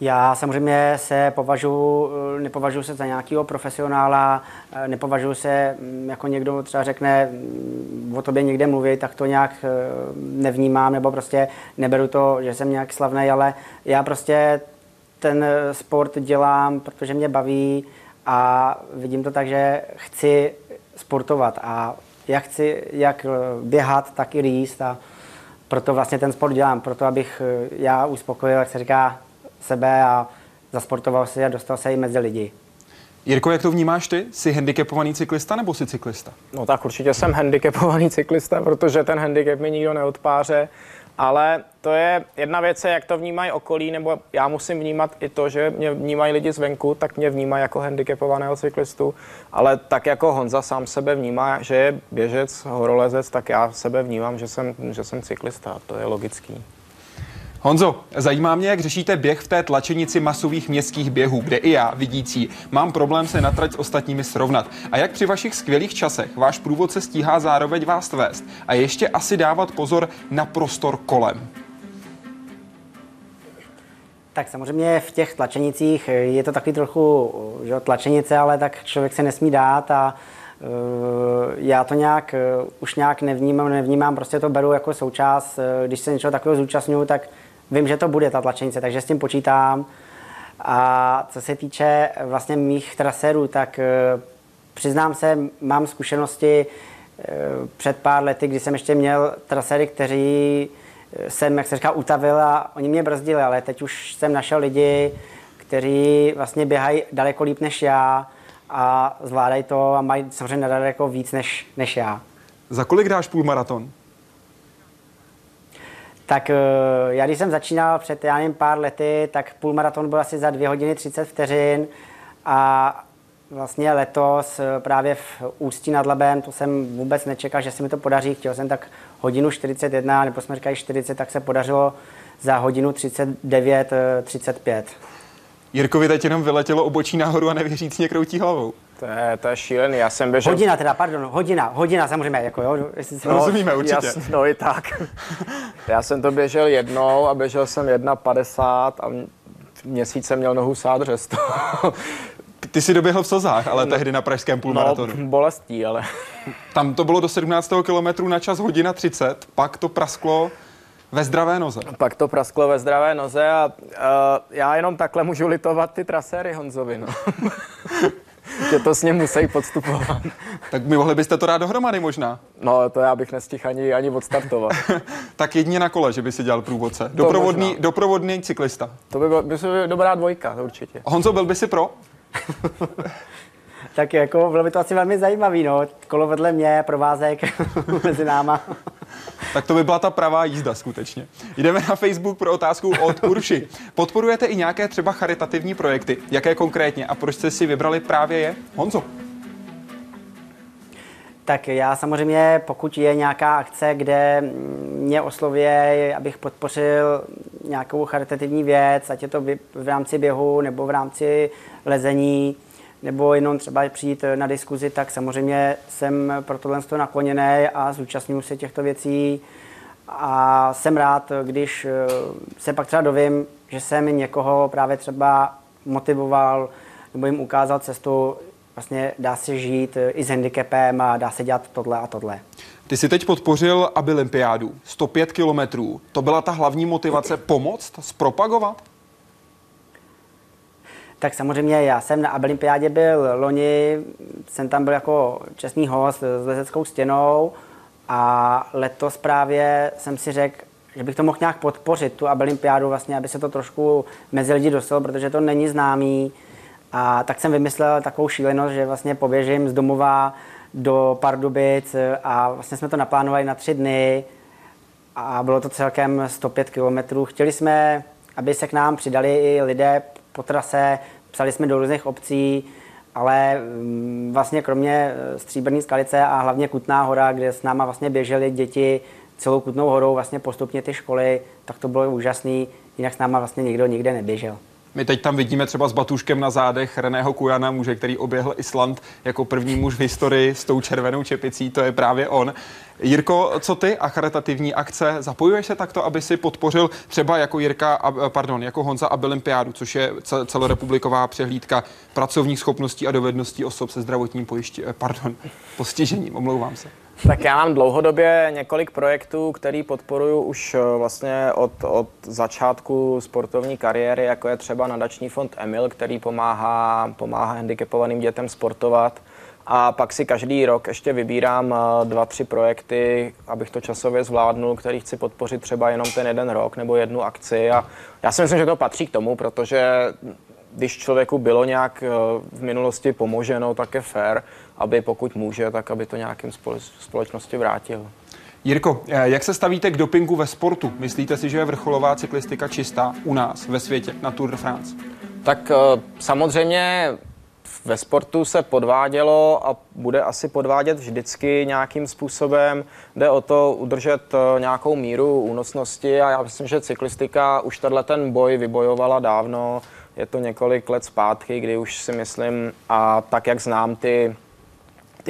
J: Já samozřejmě se považuji, nepovažuji se za nějakého profesionála, nepovažuji se mm, jako někdo třeba řekne mm, o tobě někde mluví, tak to nějak eh, nevnímám, nebo prostě neberu to, že jsem nějak slavný, ale já prostě ten sport dělám, protože mě baví a vidím to tak, že chci sportovat a já chci jak běhat, tak i rýst a proto vlastně ten sport dělám, proto abych eh, já uspokojil, jak se říká, sebe a zasportoval si a dostal se i mezi lidi.
A: Jirko, jak to vnímáš ty? Jsi handicapovaný cyklista nebo jsi cyklista?
B: No tak určitě jsem handicapovaný cyklista, protože ten handicap mi nikdo neodpáře. Ale to je jedna věc, jak to vnímají okolí, nebo já musím vnímat i to, že mě vnímají lidi zvenku, tak mě vnímají jako handicapovaného cyklistu, ale tak jako Honza sám sebe vnímá, že je běžec, horolezec, tak já sebe vnímám, že jsem, že jsem cyklista, to je logický.
A: Honzo, zajímá mě, jak řešíte běh v té tlačenici masových městských běhů, kde i já, vidící, mám problém se na trať s ostatními srovnat. A jak při vašich skvělých časech váš průvodce stíhá zároveň vás vést a ještě asi dávat pozor na prostor kolem?
J: Tak samozřejmě v těch tlačenicích je to takový trochu že, tlačenice, ale tak člověk se nesmí dát a uh, já to nějak uh, už nějak nevnímám, nevnímám, prostě to beru jako součást. Uh, když se něčeho takového zúčastňuju, tak vím, že to bude ta tlačenice, takže s tím počítám. A co se týče vlastně mých trasérů, tak eh, přiznám se, mám zkušenosti eh, před pár lety, kdy jsem ještě měl traséry, kteří eh, jsem, jak se říká, utavil a oni mě brzdili, ale teď už jsem našel lidi, kteří vlastně běhají daleko líp než já a zvládají to a mají samozřejmě daleko víc než, než já.
A: Za kolik dáš půlmaraton?
J: Tak eh, já když jsem začínal před já nevím, pár lety, tak půlmaraton byl asi za 2 hodiny 30 vteřin a vlastně letos eh, právě v Ústí nad Labem, to jsem vůbec nečekal, že se mi to podaří. Chtěl jsem tak hodinu 41, nebo jsme říkali 40, tak se podařilo za hodinu 39, 35.
A: Jirkovi teď jenom vyletělo obočí nahoru a nevěřícně kroutí hlavou.
B: To je, to je šílený, já jsem běžel...
J: Hodina teda, pardon, hodina, hodina samozřejmě, jako jo. Jestli si...
A: No, Rozumíme, určitě.
B: Jas, no i tak. já jsem to běžel jednou a běžel jsem 1,50 a měsíc jsem měl nohu sát řesto.
A: Ty jsi doběhl v Slzách, ale no, tehdy na pražském půlmaratonu.
B: No, bolestí, ale...
A: Tam to bylo do 17. kilometru na čas hodina 30, pak to prasklo ve zdravé noze.
B: Pak to prasklo ve zdravé noze a uh, já jenom takhle můžu litovat ty traséry Honzovi, no. že to s ním musí podstupovat.
A: tak mi mohli byste to dát dohromady možná.
B: No, to já bych nestihl ani, ani odstartovat.
A: tak jedině na kole, že by si dělal průvodce. Doprovodný, doprovodný cyklista.
B: To by byla by dobrá dvojka, určitě.
A: Honzo, byl by si pro?
J: tak jako bylo by to asi velmi zajímavý, no. Kolo vedle mě, provázek mezi náma.
A: tak to by byla ta pravá jízda skutečně. Jdeme na Facebook pro otázku od Urši. Podporujete i nějaké třeba charitativní projekty? Jaké konkrétně a proč jste si vybrali právě je? Honzo.
J: Tak já samozřejmě, pokud je nějaká akce, kde mě oslově, abych podpořil nějakou charitativní věc, ať je to v rámci běhu nebo v rámci lezení, nebo jenom třeba přijít na diskuzi, tak samozřejmě jsem pro tohle nakloněný a zúčastňuji se těchto věcí. A jsem rád, když eh, se pak třeba dovím, že jsem někoho právě třeba motivoval nebo jim ukázal cestu, vlastně dá se žít eh, i s handicapem a dá se dělat tohle a tohle.
A: Ty jsi teď podpořil Abilimpiádu, 105 kilometrů. To byla ta hlavní motivace pomoct, zpropagovat?
J: Tak samozřejmě já jsem na Olympiádě byl loni, jsem tam byl jako čestný host s lezeckou stěnou a letos právě jsem si řekl, že bych to mohl nějak podpořit, tu Olympiádu vlastně, aby se to trošku mezi lidi dostalo, protože to není známý. A tak jsem vymyslel takovou šílenost, že vlastně poběžím z domova do Pardubic a vlastně jsme to naplánovali na tři dny a bylo to celkem 105 kilometrů. Chtěli jsme, aby se k nám přidali i lidé po trase, psali jsme do různých obcí, ale mm, vlastně kromě eh, Stříbrné skalice a hlavně Kutná hora, kde s náma vlastně běžely děti celou Kutnou horou vlastně postupně ty školy, tak to bylo úžasný, jinak s náma vlastně nikdo nikde neběžel.
A: My teď tam vidíme třeba s batuškem na zádech Reného Kujana, muže, který oběhl Island jako první muž v historii s tou červenou čepicí, to je právě on. Jirko, co ty a charitativní akce? Zapojuješ se takto, aby si podpořil třeba jako Jirka, pardon, jako Honza Abilimpiádu, což je celorepubliková přehlídka pracovních schopností a dovedností osob se zdravotním pojištěním, eh, pardon, postižením, omlouvám se.
B: Tak já mám dlouhodobě několik projektů, který podporuju už eh, vlastně od, od začátku sportovní kariéry, jako je třeba nadační fond Emil, který pomáhá, pomáhá handicapovaným dětem sportovat. A pak si každý rok ještě vybírám eh, dva, tři projekty, abych to časově zvládnul, který chci podpořit třeba jenom ten jeden rok nebo jednu akci. A já si myslím, že to patří k tomu, protože když člověku bylo nějak eh, v minulosti pomoženo, tak je fair, aby pokud může, tak aby to nějakým společnosti vrátil.
A: Jirko, eh, jak se stavíte k dopingu ve sportu? Myslíte si, že je vrcholová cyklistika čistá u nás ve světě na Tour de France?
B: Tak samozřejmě ve sportu se podvádělo a bude asi podvádět vždycky nějakým způsobem. Jde o to udržet eh, nějakou míru únosnosti a já myslím, že cyklistika už tenhle ten boj vybojovala dávno. Je to několik let zpátky, kdy už si myslím, a tak jak znám ty,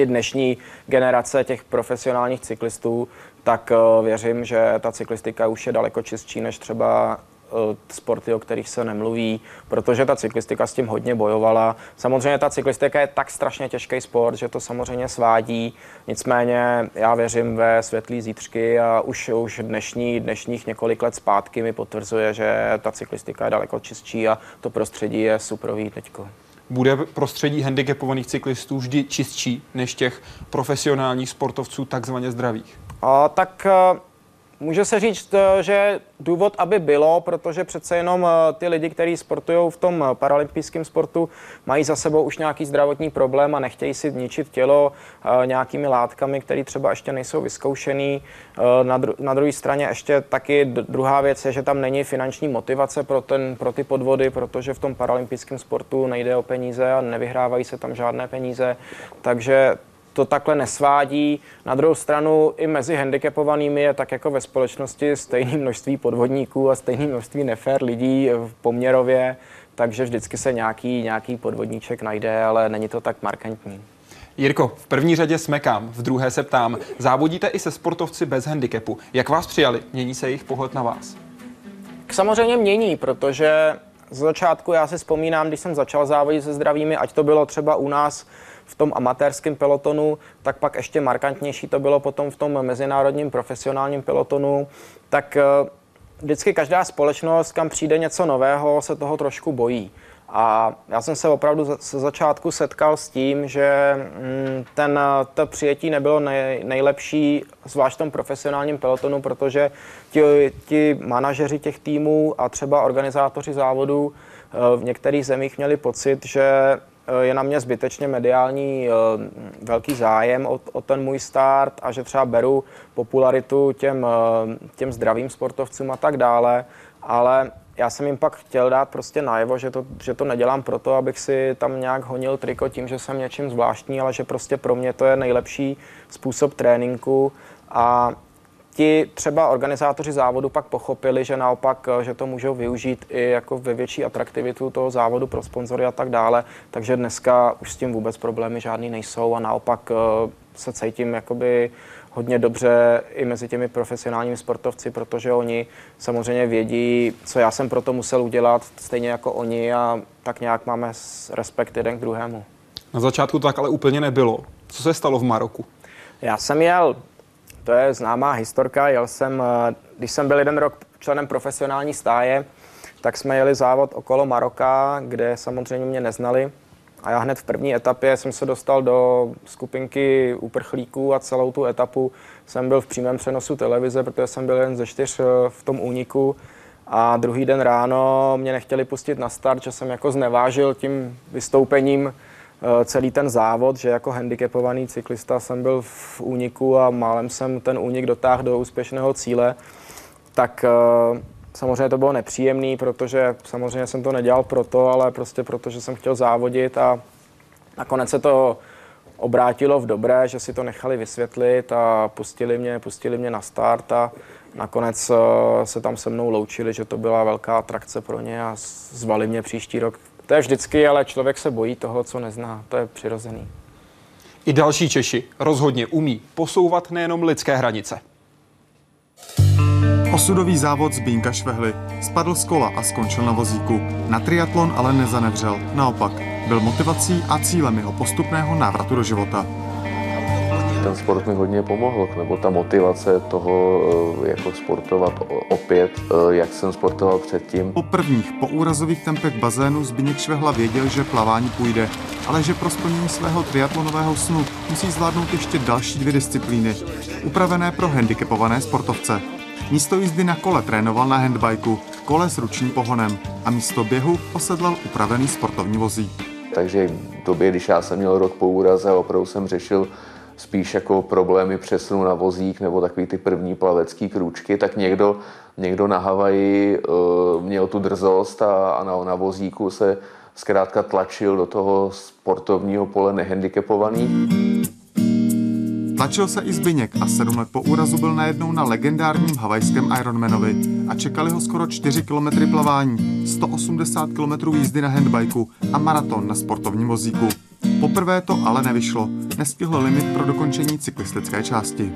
B: ty dnešní generace těch profesionálních cyklistů, tak eh, věřím, že ta cyklistika už je daleko čistší než třeba Eh, sporty, o kterých se nemluví, protože ta cyklistika s tím hodně bojovala. Samozřejmě ta cyklistika je tak strašně těžký sport, že to samozřejmě svádí, nicméně já věřím ve světlý zítřky a už, už dnešní, dnešních několik let zpátky mi potvrzuje, že ta cyklistika je daleko čistší a to prostředí je suprový teďko.
A: Bude prostředí handicapovaných cyklistů vždy čistší než těch profesionálních sportovců takzvaně zdravých?
B: A, tak eh, Může se říct, eh, že důvod, aby bylo, protože přece jenom eh, ty lidi, kteří sportují v tom eh, paralympijském sportu, mají za sebou už nějaký zdravotní problém a nechtějí si ničit tělo nějakými látkami, které třeba ještě nejsou vyzkoušený. Na, dru- na druhé straně ještě taky druhá věc je, že tam není finanční motivace pro, ten, pro ty podvody, protože v tom paralympijském sportu nejde o peníze a nevyhrávají se tam žádné peníze. Takže to takhle nesvádí. Na druhou stranu i mezi handicapovanými je tak jako ve společnosti stejné množství podvodníků a stejné množství nefér lidí v poměrově, takže vždycky se nějaký, nějaký podvodníček najde, ale není to tak markantní.
A: Jirko, v první řadě smekám, v druhé se ptám. Závodíte i se sportovci bez handicapu. Jak vás přijali? Mění se jejich pohled na vás?
B: Samozřejmě mění, protože z začátku já si vzpomínám, když jsem začal závodit se zdravými, ať to bylo třeba u nás v tom amatérském pelotonu, tak pak ještě markantnější to bylo potom v tom mezinárodním profesionálním pelotonu, tak eh, vždycky každá společnost, kam přijde něco nového, se toho trošku bojí. A já jsem se opravdu ze začátku setkal s tím, že mm, ten, to přijetí nebylo nej, nejlepší, zvlášť v tom profesionálním pelotonu, protože ti, ti manažeři těch týmů a třeba organizátoři závodů eh, v některých zemích měli pocit, že Eh, je na mě zbytečně mediální eh, velký zájem o, o ten můj start a že třeba beru popularitu těm, eh, těm zdravým sportovcům a tak dále, ale já jsem jim pak chtěl dát prostě najevo, že to, že to nedělám proto, abych si tam nějak honil triko tím, že jsem něčím zvláštní, ale že prostě pro mě to je nejlepší způsob tréninku a ti třeba organizátoři závodu pak pochopili, že naopak, eh, že to můžou využít i jako ve větší atraktivitu toho závodu pro sponzory a tak dále, takže dneska už s tím vůbec problémy žádný nejsou a naopak eh, se cítím jakoby hodně dobře i mezi těmi profesionálními sportovci, protože oni samozřejmě vědí, co já jsem pro to musel udělat, stejně jako oni a tak nějak máme respekt jeden k druhému.
A: Na začátku to tak ale úplně nebylo. Co se stalo v Maroku?
B: Já jsem jel to je známá historka. Jel jsem, eh, když jsem byl jeden rok členem profesionální stáje, tak jsme jeli závod okolo Maroka, kde samozřejmě mě neznali. A já hned v první etapě jsem se dostal do skupinky uprchlíků a celou tu etapu jsem byl v přímém přenosu televize, protože jsem byl jeden ze čtyř eh, v tom úniku. A druhý den ráno mě nechtěli pustit na start, že jsem jako znevážil tím vystoupením celý ten závod, že jako handicapovaný cyklista jsem byl v úniku a málem jsem ten únik dotáhl do úspěšného cíle, tak eh, samozřejmě to bylo nepříjemný, protože samozřejmě jsem to nedělal proto, ale prostě proto, že jsem chtěl závodit a nakonec se to obrátilo v dobré, že si to nechali vysvětlit a pustili mě, pustili mě na start a nakonec eh, se tam se mnou loučili, že to byla velká atrakce pro ně a zvali mě příští rok to je vždycky, ale člověk se bojí toho, co nezná. To je přirozený.
A: I další Češi rozhodně umí posouvat nejenom lidské hranice.
C: Osudový závod Zbínka Švehly. Spadl z kola a skončil na vozíku. Na triatlon ale nezanevřel. Naopak, byl motivací a cílem jeho postupného návratu do života
K: ten sport mi hodně pomohl, nebo ta motivace toho eh, jako sportovat opět, eh, jak jsem sportoval předtím.
C: Po prvních poúrazových tempech bazénu Zbigněk Švehla věděl, že plavání půjde, ale že pro splnění svého triatlonového snu musí zvládnout ještě další dvě disciplíny, upravené pro handicapované sportovce. Místo jízdy na kole trénoval na handbajku, kole s ručním pohonem a místo běhu posedlal upravený sportovní vozík.
K: Takže v době, když já jsem měl rok po úraze, opravdu jsem řešil spíš jako problémy přesunu na vozík nebo takový ty první plavecký krůčky, tak někdo, někdo na Havaji uh, měl tu drzost a, a na, na vozíku se zkrátka tlačil do toho sportovního pole nehandicapovaných.
C: Tlačil se i Zbyněk a sedm let po úrazu byl najednou na legendárním havajském Ironmanovi a čekali ho skoro 4 km plavání, 180 km jízdy na handbajku a maraton na sportovním vozíku. Poprvé to ale nevyšlo. Nestihl limit pro dokončení cyklistické části.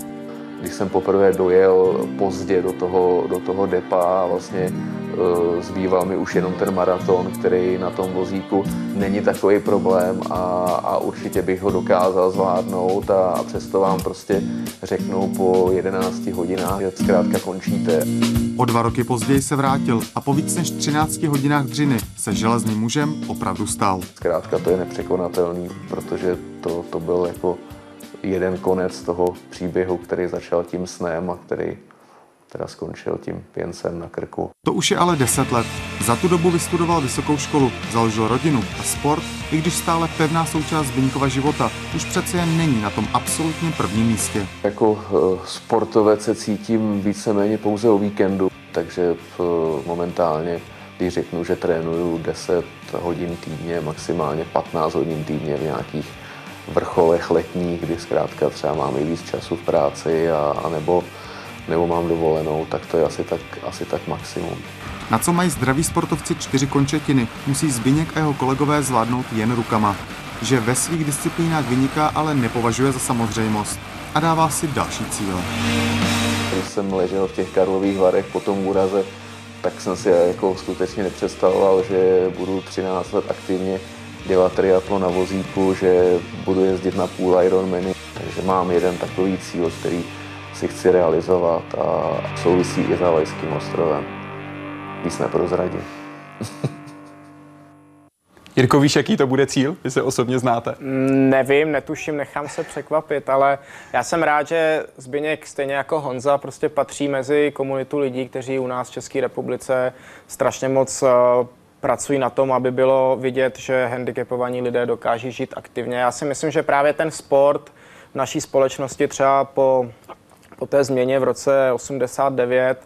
K: Když jsem poprvé dojel pozdě do toho, do toho depa a vlastně Eh, zbýval mi už jenom ten maraton, který na tom vozíku není takový problém a, a určitě bych ho dokázal zvládnout a, a přesto vám prostě řeknou po 11 hodinách, že zkrátka končíte.
C: O dva roky později se vrátil a po víc než 13 hodinách dřiny se železným mužem opravdu stal.
K: Zkrátka to je nepřekonatelný, protože to, to byl jako jeden konec toho příběhu, který začal tím snem a který teda skončil tím pěncem na krku.
C: To už je ale 10 let. Za tu dobu vystudoval vysokou školu, založil rodinu a sport, i když stále pevná součást Zbyňkova života, už přece jen není na tom absolutně prvním místě.
K: Jako eh, sportovec se cítím víceméně pouze o víkendu, takže eh, momentálně, když řeknu, že trénuju 10 hodin týdně, maximálně 15 hodin týdně v nějakých vrcholech letních, kdy zkrátka třeba máme víc času v práci a, a nebo, nebo mám dovolenou, tak to je asi tak, asi tak maximum.
C: Na co mají zdraví sportovci čtyři končetiny, musí Zbyněk a jeho kolegové zvládnout jen rukama. Že ve svých disciplínách vyniká, ale nepovažuje za samozřejmost a dává si další cíle.
K: Když jsem ležel v těch Karlových varech po tom úraze, tak jsem si jako skutečně nepředstavoval, že budu 13 let aktivně dělat triatlon na vozíku, že budu jezdit na půl Ironmany. Takže mám jeden takový cíl, který si chci realizovat a souvisí i s Havajským ostrovem. Víc neprozradím.
A: Jirko, víš, jaký to bude cíl? Vy se osobně znáte.
B: Mm, nevím, netuším, nechám se překvapit, ale já jsem rád, že Zbyněk stejně jako Honza prostě patří mezi komunitu lidí, kteří u nás v České republice strašně moc uh, pracují na tom, aby bylo vidět, že handicapovaní lidé dokáží žít aktivně. Já si myslím, že právě ten sport v naší společnosti třeba po, po té změně v roce 89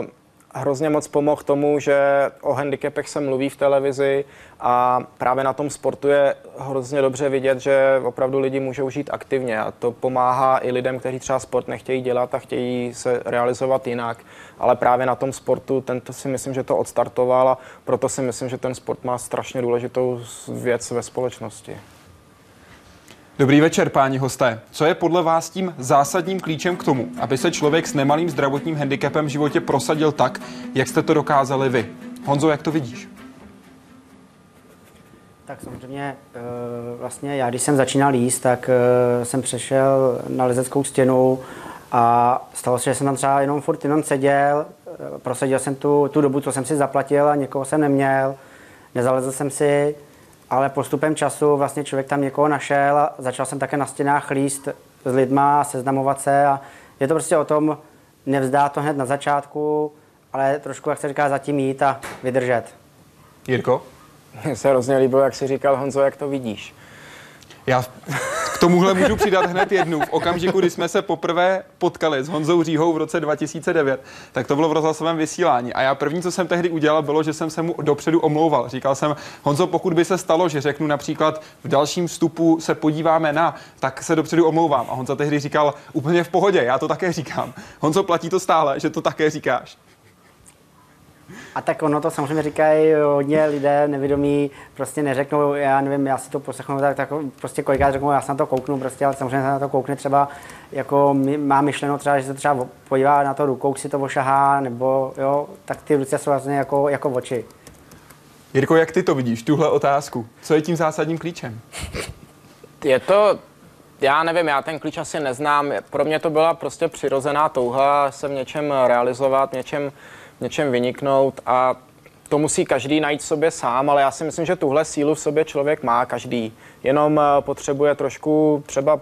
B: uh, hrozně moc pomohl tomu, že o handicapech se mluví v televizi a právě na tom sportu je hrozně dobře vidět, že opravdu lidi můžou žít aktivně a to pomáhá i lidem, kteří třeba sport nechtějí dělat a chtějí se realizovat jinak, ale právě na tom sportu tento si myslím, že to odstartoval a proto si myslím, že ten sport má strašně důležitou věc ve společnosti.
A: Dobrý večer, páni hosté. Co je podle vás tím zásadním klíčem k tomu, aby se člověk s nemalým zdravotním handicapem v životě prosadil tak, jak jste to dokázali vy? Honzo, jak to vidíš?
J: Tak samozřejmě eh, vlastně já, když jsem začínal jíst, tak eh, jsem přešel na lezeckou stěnu a stalo se, že jsem tam třeba jenom furt jenom seděl, eh, prosadil jsem tu, tu dobu, co jsem si zaplatil a někoho jsem neměl, nezalezl jsem si, ale postupem času vlastně člověk tam někoho našel a začal jsem také na stěnách líst s lidma, seznamovat se a je to prostě o tom nevzdát to hned na začátku, ale trošku, jak se říká, zatím jít a vydržet.
A: Jirko?
B: Mně se hrozně líbilo, jak si říkal Honzo, jak to vidíš.
A: Já tomuhle můžu přidat hned jednu. V okamžiku, kdy jsme se poprvé potkali s Honzou Říhou v roce 2009, tak to bylo v rozhlasovém vysílání. A já první, co jsem tehdy udělal, bylo, že jsem se mu dopředu omlouval. Říkal jsem, Honzo, pokud by se stalo, že řeknu například v dalším vstupu se podíváme na, tak se dopředu omlouvám. A Honza tehdy říkal, úplně v pohodě, já to také říkám. Honzo, platí to stále, že to také říkáš.
J: A tak ono to samozřejmě říkají hodně lidé nevědomí, prostě neřeknou, já nevím, já si to poslechnu, tak, tak prostě kolikrát řeknou, já se na to kouknu, prostě, ale samozřejmě se na to koukne třeba, jako má myšleno třeba, že se třeba podívá na to rukou, si to ošahá, nebo jo, tak ty ruce jsou vlastně jako, jako oči.
A: Jirko, jak ty to vidíš, tuhle otázku? Co je tím zásadním klíčem?
B: Je to, já nevím, já ten klíč asi neznám. Pro mě to byla prostě přirozená touha se v něčem realizovat, v něčem něčem vyniknout a to musí každý najít sobě sám, ale já si myslím, že tuhle sílu v sobě člověk má každý. Jenom eh, potřebuje trošku třeba v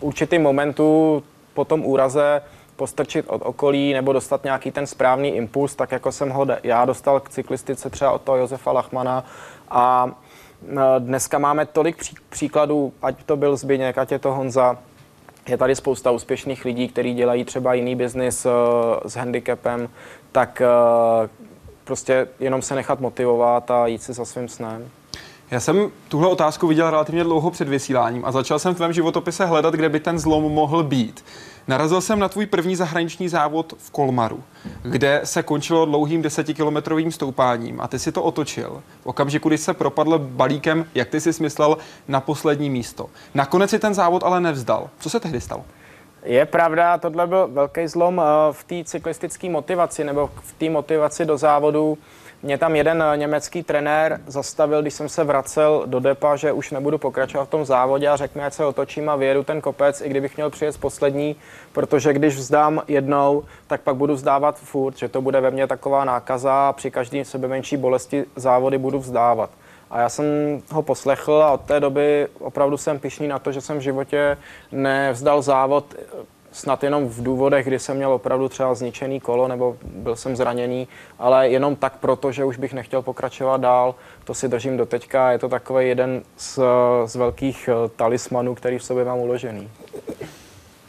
B: určitým momentu po tom úraze postrčit od okolí nebo dostat nějaký ten správný impuls, tak jako jsem ho já dostal k cyklistice třeba od toho Josefa Lachmana a eh, dneska máme tolik příkladů, ať to byl Zbyněk, ať je to Honza, je tady spousta úspěšných lidí, kteří dělají třeba jiný biznis eh, s handicapem, tak eh, prostě jenom se nechat motivovat a jít si za svým snem.
A: Já jsem tuhle otázku viděl relativně dlouho před vysíláním a začal jsem v tvém životopise hledat, kde by ten zlom mohl být. Narazil jsem na tvůj první zahraniční závod v Kolmaru, kde se končilo dlouhým desetikilometrovým stoupáním a ty si to otočil. V okamžiku, kdy se propadl balíkem, jak ty si smyslel, na poslední místo. Nakonec si ten závod ale nevzdal. Co se tehdy stalo?
B: Je pravda, tohle byl velký zlom eh, v té cyklistické motivaci nebo v té motivaci do závodu. Mě tam jeden eh, německý trenér zastavil, když jsem se vracel do depa, že už nebudu pokračovat v tom závodě a řekl mi, ať se otočím a vyjedu ten kopec, i kdybych měl přijet poslední, protože když vzdám jednou, tak pak budu vzdávat furt, že to bude ve mně taková nákaza a při každé sebe menší bolesti závody budu vzdávat. A já jsem ho poslechl a od té doby opravdu jsem pišný na to, že jsem v životě nevzdal závod snad jenom v důvodech, kdy jsem měl opravdu třeba zničený kolo nebo byl jsem zraněný, ale jenom tak proto, že už bych nechtěl pokračovat dál. To si držím do teďka. Je to takový jeden z, z velkých eh, talismanů, který v sobě mám uložený.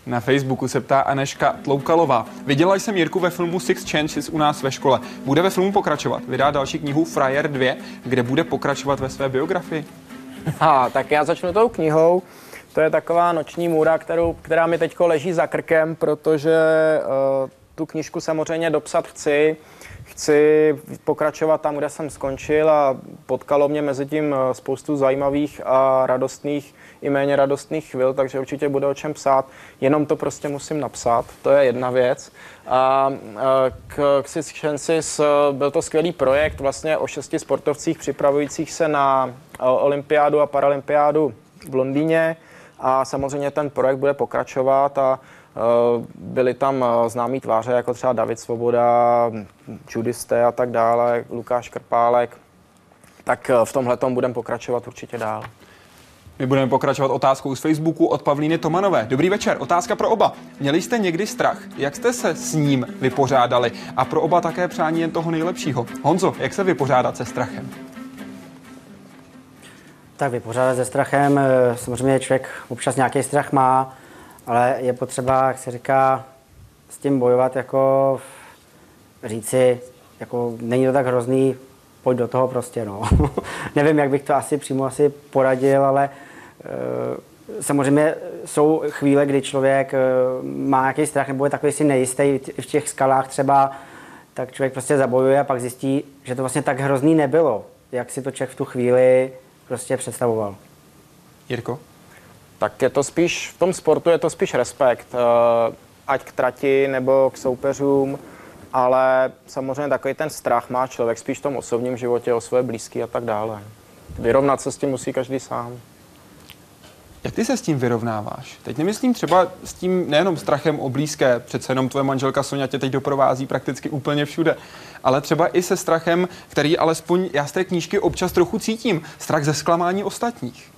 A: Na Facebooku se ptá Aneška Tloukalová. Viděla jsem Jirku ve filmu Six Chances u nás ve škole. Bude ve filmu pokračovat. Vydá další knihu Friar 2, kde bude pokračovat ve své biografii.
B: Ha, tak já začnu tou knihou. To je taková noční můra, kterou, která mi teď leží za krkem, protože uh, tu knižku samozřejmě dopsat chci. Chci pokračovat tam, kde jsem skončil a potkalo mě mezi tím eh, spoustu zajímavých a radostných i méně radostných chvil, takže určitě bude o čem psát, jenom to prostě musím napsat, to je jedna věc. A k, Six byl to skvělý projekt vlastně o šesti sportovcích připravujících se na olympiádu a paralympiádu v Londýně a samozřejmě ten projekt bude pokračovat a byli tam známí tváře jako třeba David Svoboda, judisté a tak dále, Lukáš Krpálek, tak v tomhle budeme pokračovat určitě dál.
A: My budeme pokračovat otázkou z Facebooku od Pavlíny Tomanové. Dobrý večer, otázka pro oba. Měli jste někdy strach? Jak jste se s ním vypořádali? A pro oba také přání jen toho nejlepšího. Honzo, jak se vypořádat se strachem?
J: Tak vypořádat se strachem, eh, samozřejmě člověk občas nějaký strach má, ale je potřeba, jak se říká, s tím bojovat, jako říci, jako není to tak hrozný, pojď do toho prostě, no. Nevím, jak bych to asi přímo asi poradil, ale e, samozřejmě jsou chvíle, kdy člověk e, má nějaký strach nebo je takový si nejistý v těch skalách třeba, tak člověk prostě zabojuje a pak zjistí, že to vlastně tak hrozný nebylo, jak si to člověk v tu chvíli prostě představoval.
A: Jirko?
B: Tak je to spíš, v tom sportu je to spíš respekt, e, ať k trati nebo k soupeřům, ale samozřejmě takový ten strach má člověk spíš v tom osobním životě, o své blízké a tak dále. Vyrovnat se s tím musí každý sám.
A: Jak ty se s tím vyrovnáváš? Teď nemyslím třeba s tím nejenom strachem o blízké, přece jenom tvoje manželka Sonja tě teď doprovází prakticky úplně všude, ale třeba i se strachem, který alespoň já z té knížky občas trochu cítím, strach ze zklamání ostatních.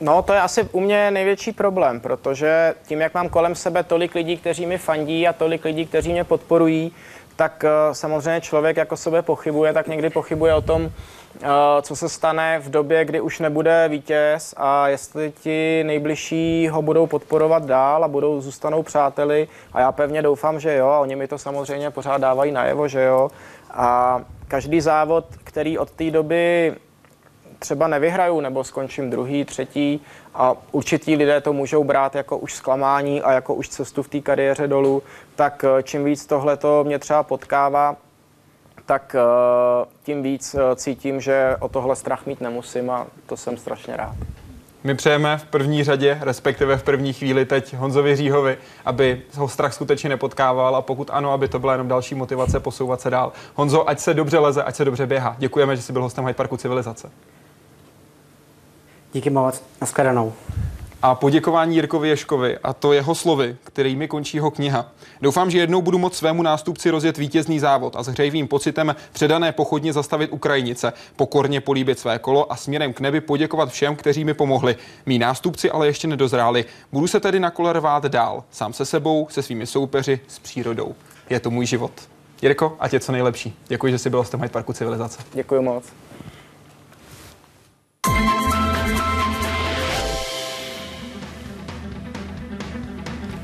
B: No, to je asi u mě největší problém, protože tím, jak mám kolem sebe tolik lidí, kteří mi fandí a tolik lidí, kteří mě podporují, tak eh, samozřejmě člověk jako sobě pochybuje, tak někdy pochybuje o tom, co se stane v době, kdy už nebude vítěz a jestli ti nejbližší ho budou podporovat dál a budou zůstanou přáteli. A já pevně doufám, že jo a oni mi to samozřejmě pořád dávají najevo, že jo. A každý závod, který od té doby třeba nevyhraju nebo skončím druhý, třetí a určití lidé to můžou brát jako už zklamání a jako už cestu v té kariéře dolů, tak eh, čím víc tohle to mě třeba potkává, tak eh, tím víc eh, cítím, že o tohle strach mít nemusím a to jsem strašně rád.
A: My přejeme v první řadě, respektive v první chvíli teď Honzovi Říhovi, aby ho strach skutečně nepotkával a pokud ano, aby to byla jenom další motivace posouvat se dál. Honzo, ať se dobře leze, ať se dobře běhá. Děkujeme, že jsi byl hostem Hyde Parku Civilizace.
J: Díky moc, nashledanou.
A: A poděkování Jirkovi Ješkovi a to jeho slovy, kterými končí jeho kniha. Doufám, že jednou budu moct svému nástupci rozjet vítězný závod a s hřejivým pocitem předané pochodně zastavit Ukrajinice, pokorně políbit své kolo a směrem k nebi poděkovat všem, kteří mi pomohli. Mí nástupci ale ještě nedozráli. Budu se tedy na kole rvát dál, sám se sebou, se svými soupeři, s přírodou. Je to můj život. Jirko, ať je co nejlepší. Děkuji, že jsi byl Hyde Parku Civilizace.
B: Děkuji moc.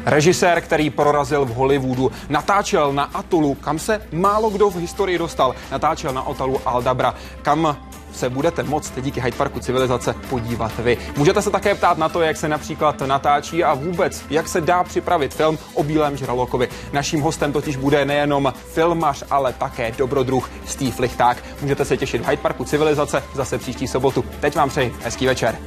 A: Režisér, který prorazil v Hollywoodu, natáčel na Atolu, kam se málo kdo v historii dostal. Natáčel na Otalu Aldabra, kam se budete moct díky Hyde Parku Civilizace podívat vy. Můžete se také ptát na to, jak se například natáčí a vůbec, jak se dá připravit film o Bílém žralokovi. Naším hostem totiž bude nejenom filmař, ale také dobrodruh Steve Lichták. Můžete se těšit v Hyde Parku Civilizace zase příští sobotu. Teď vám přeji hezký večer.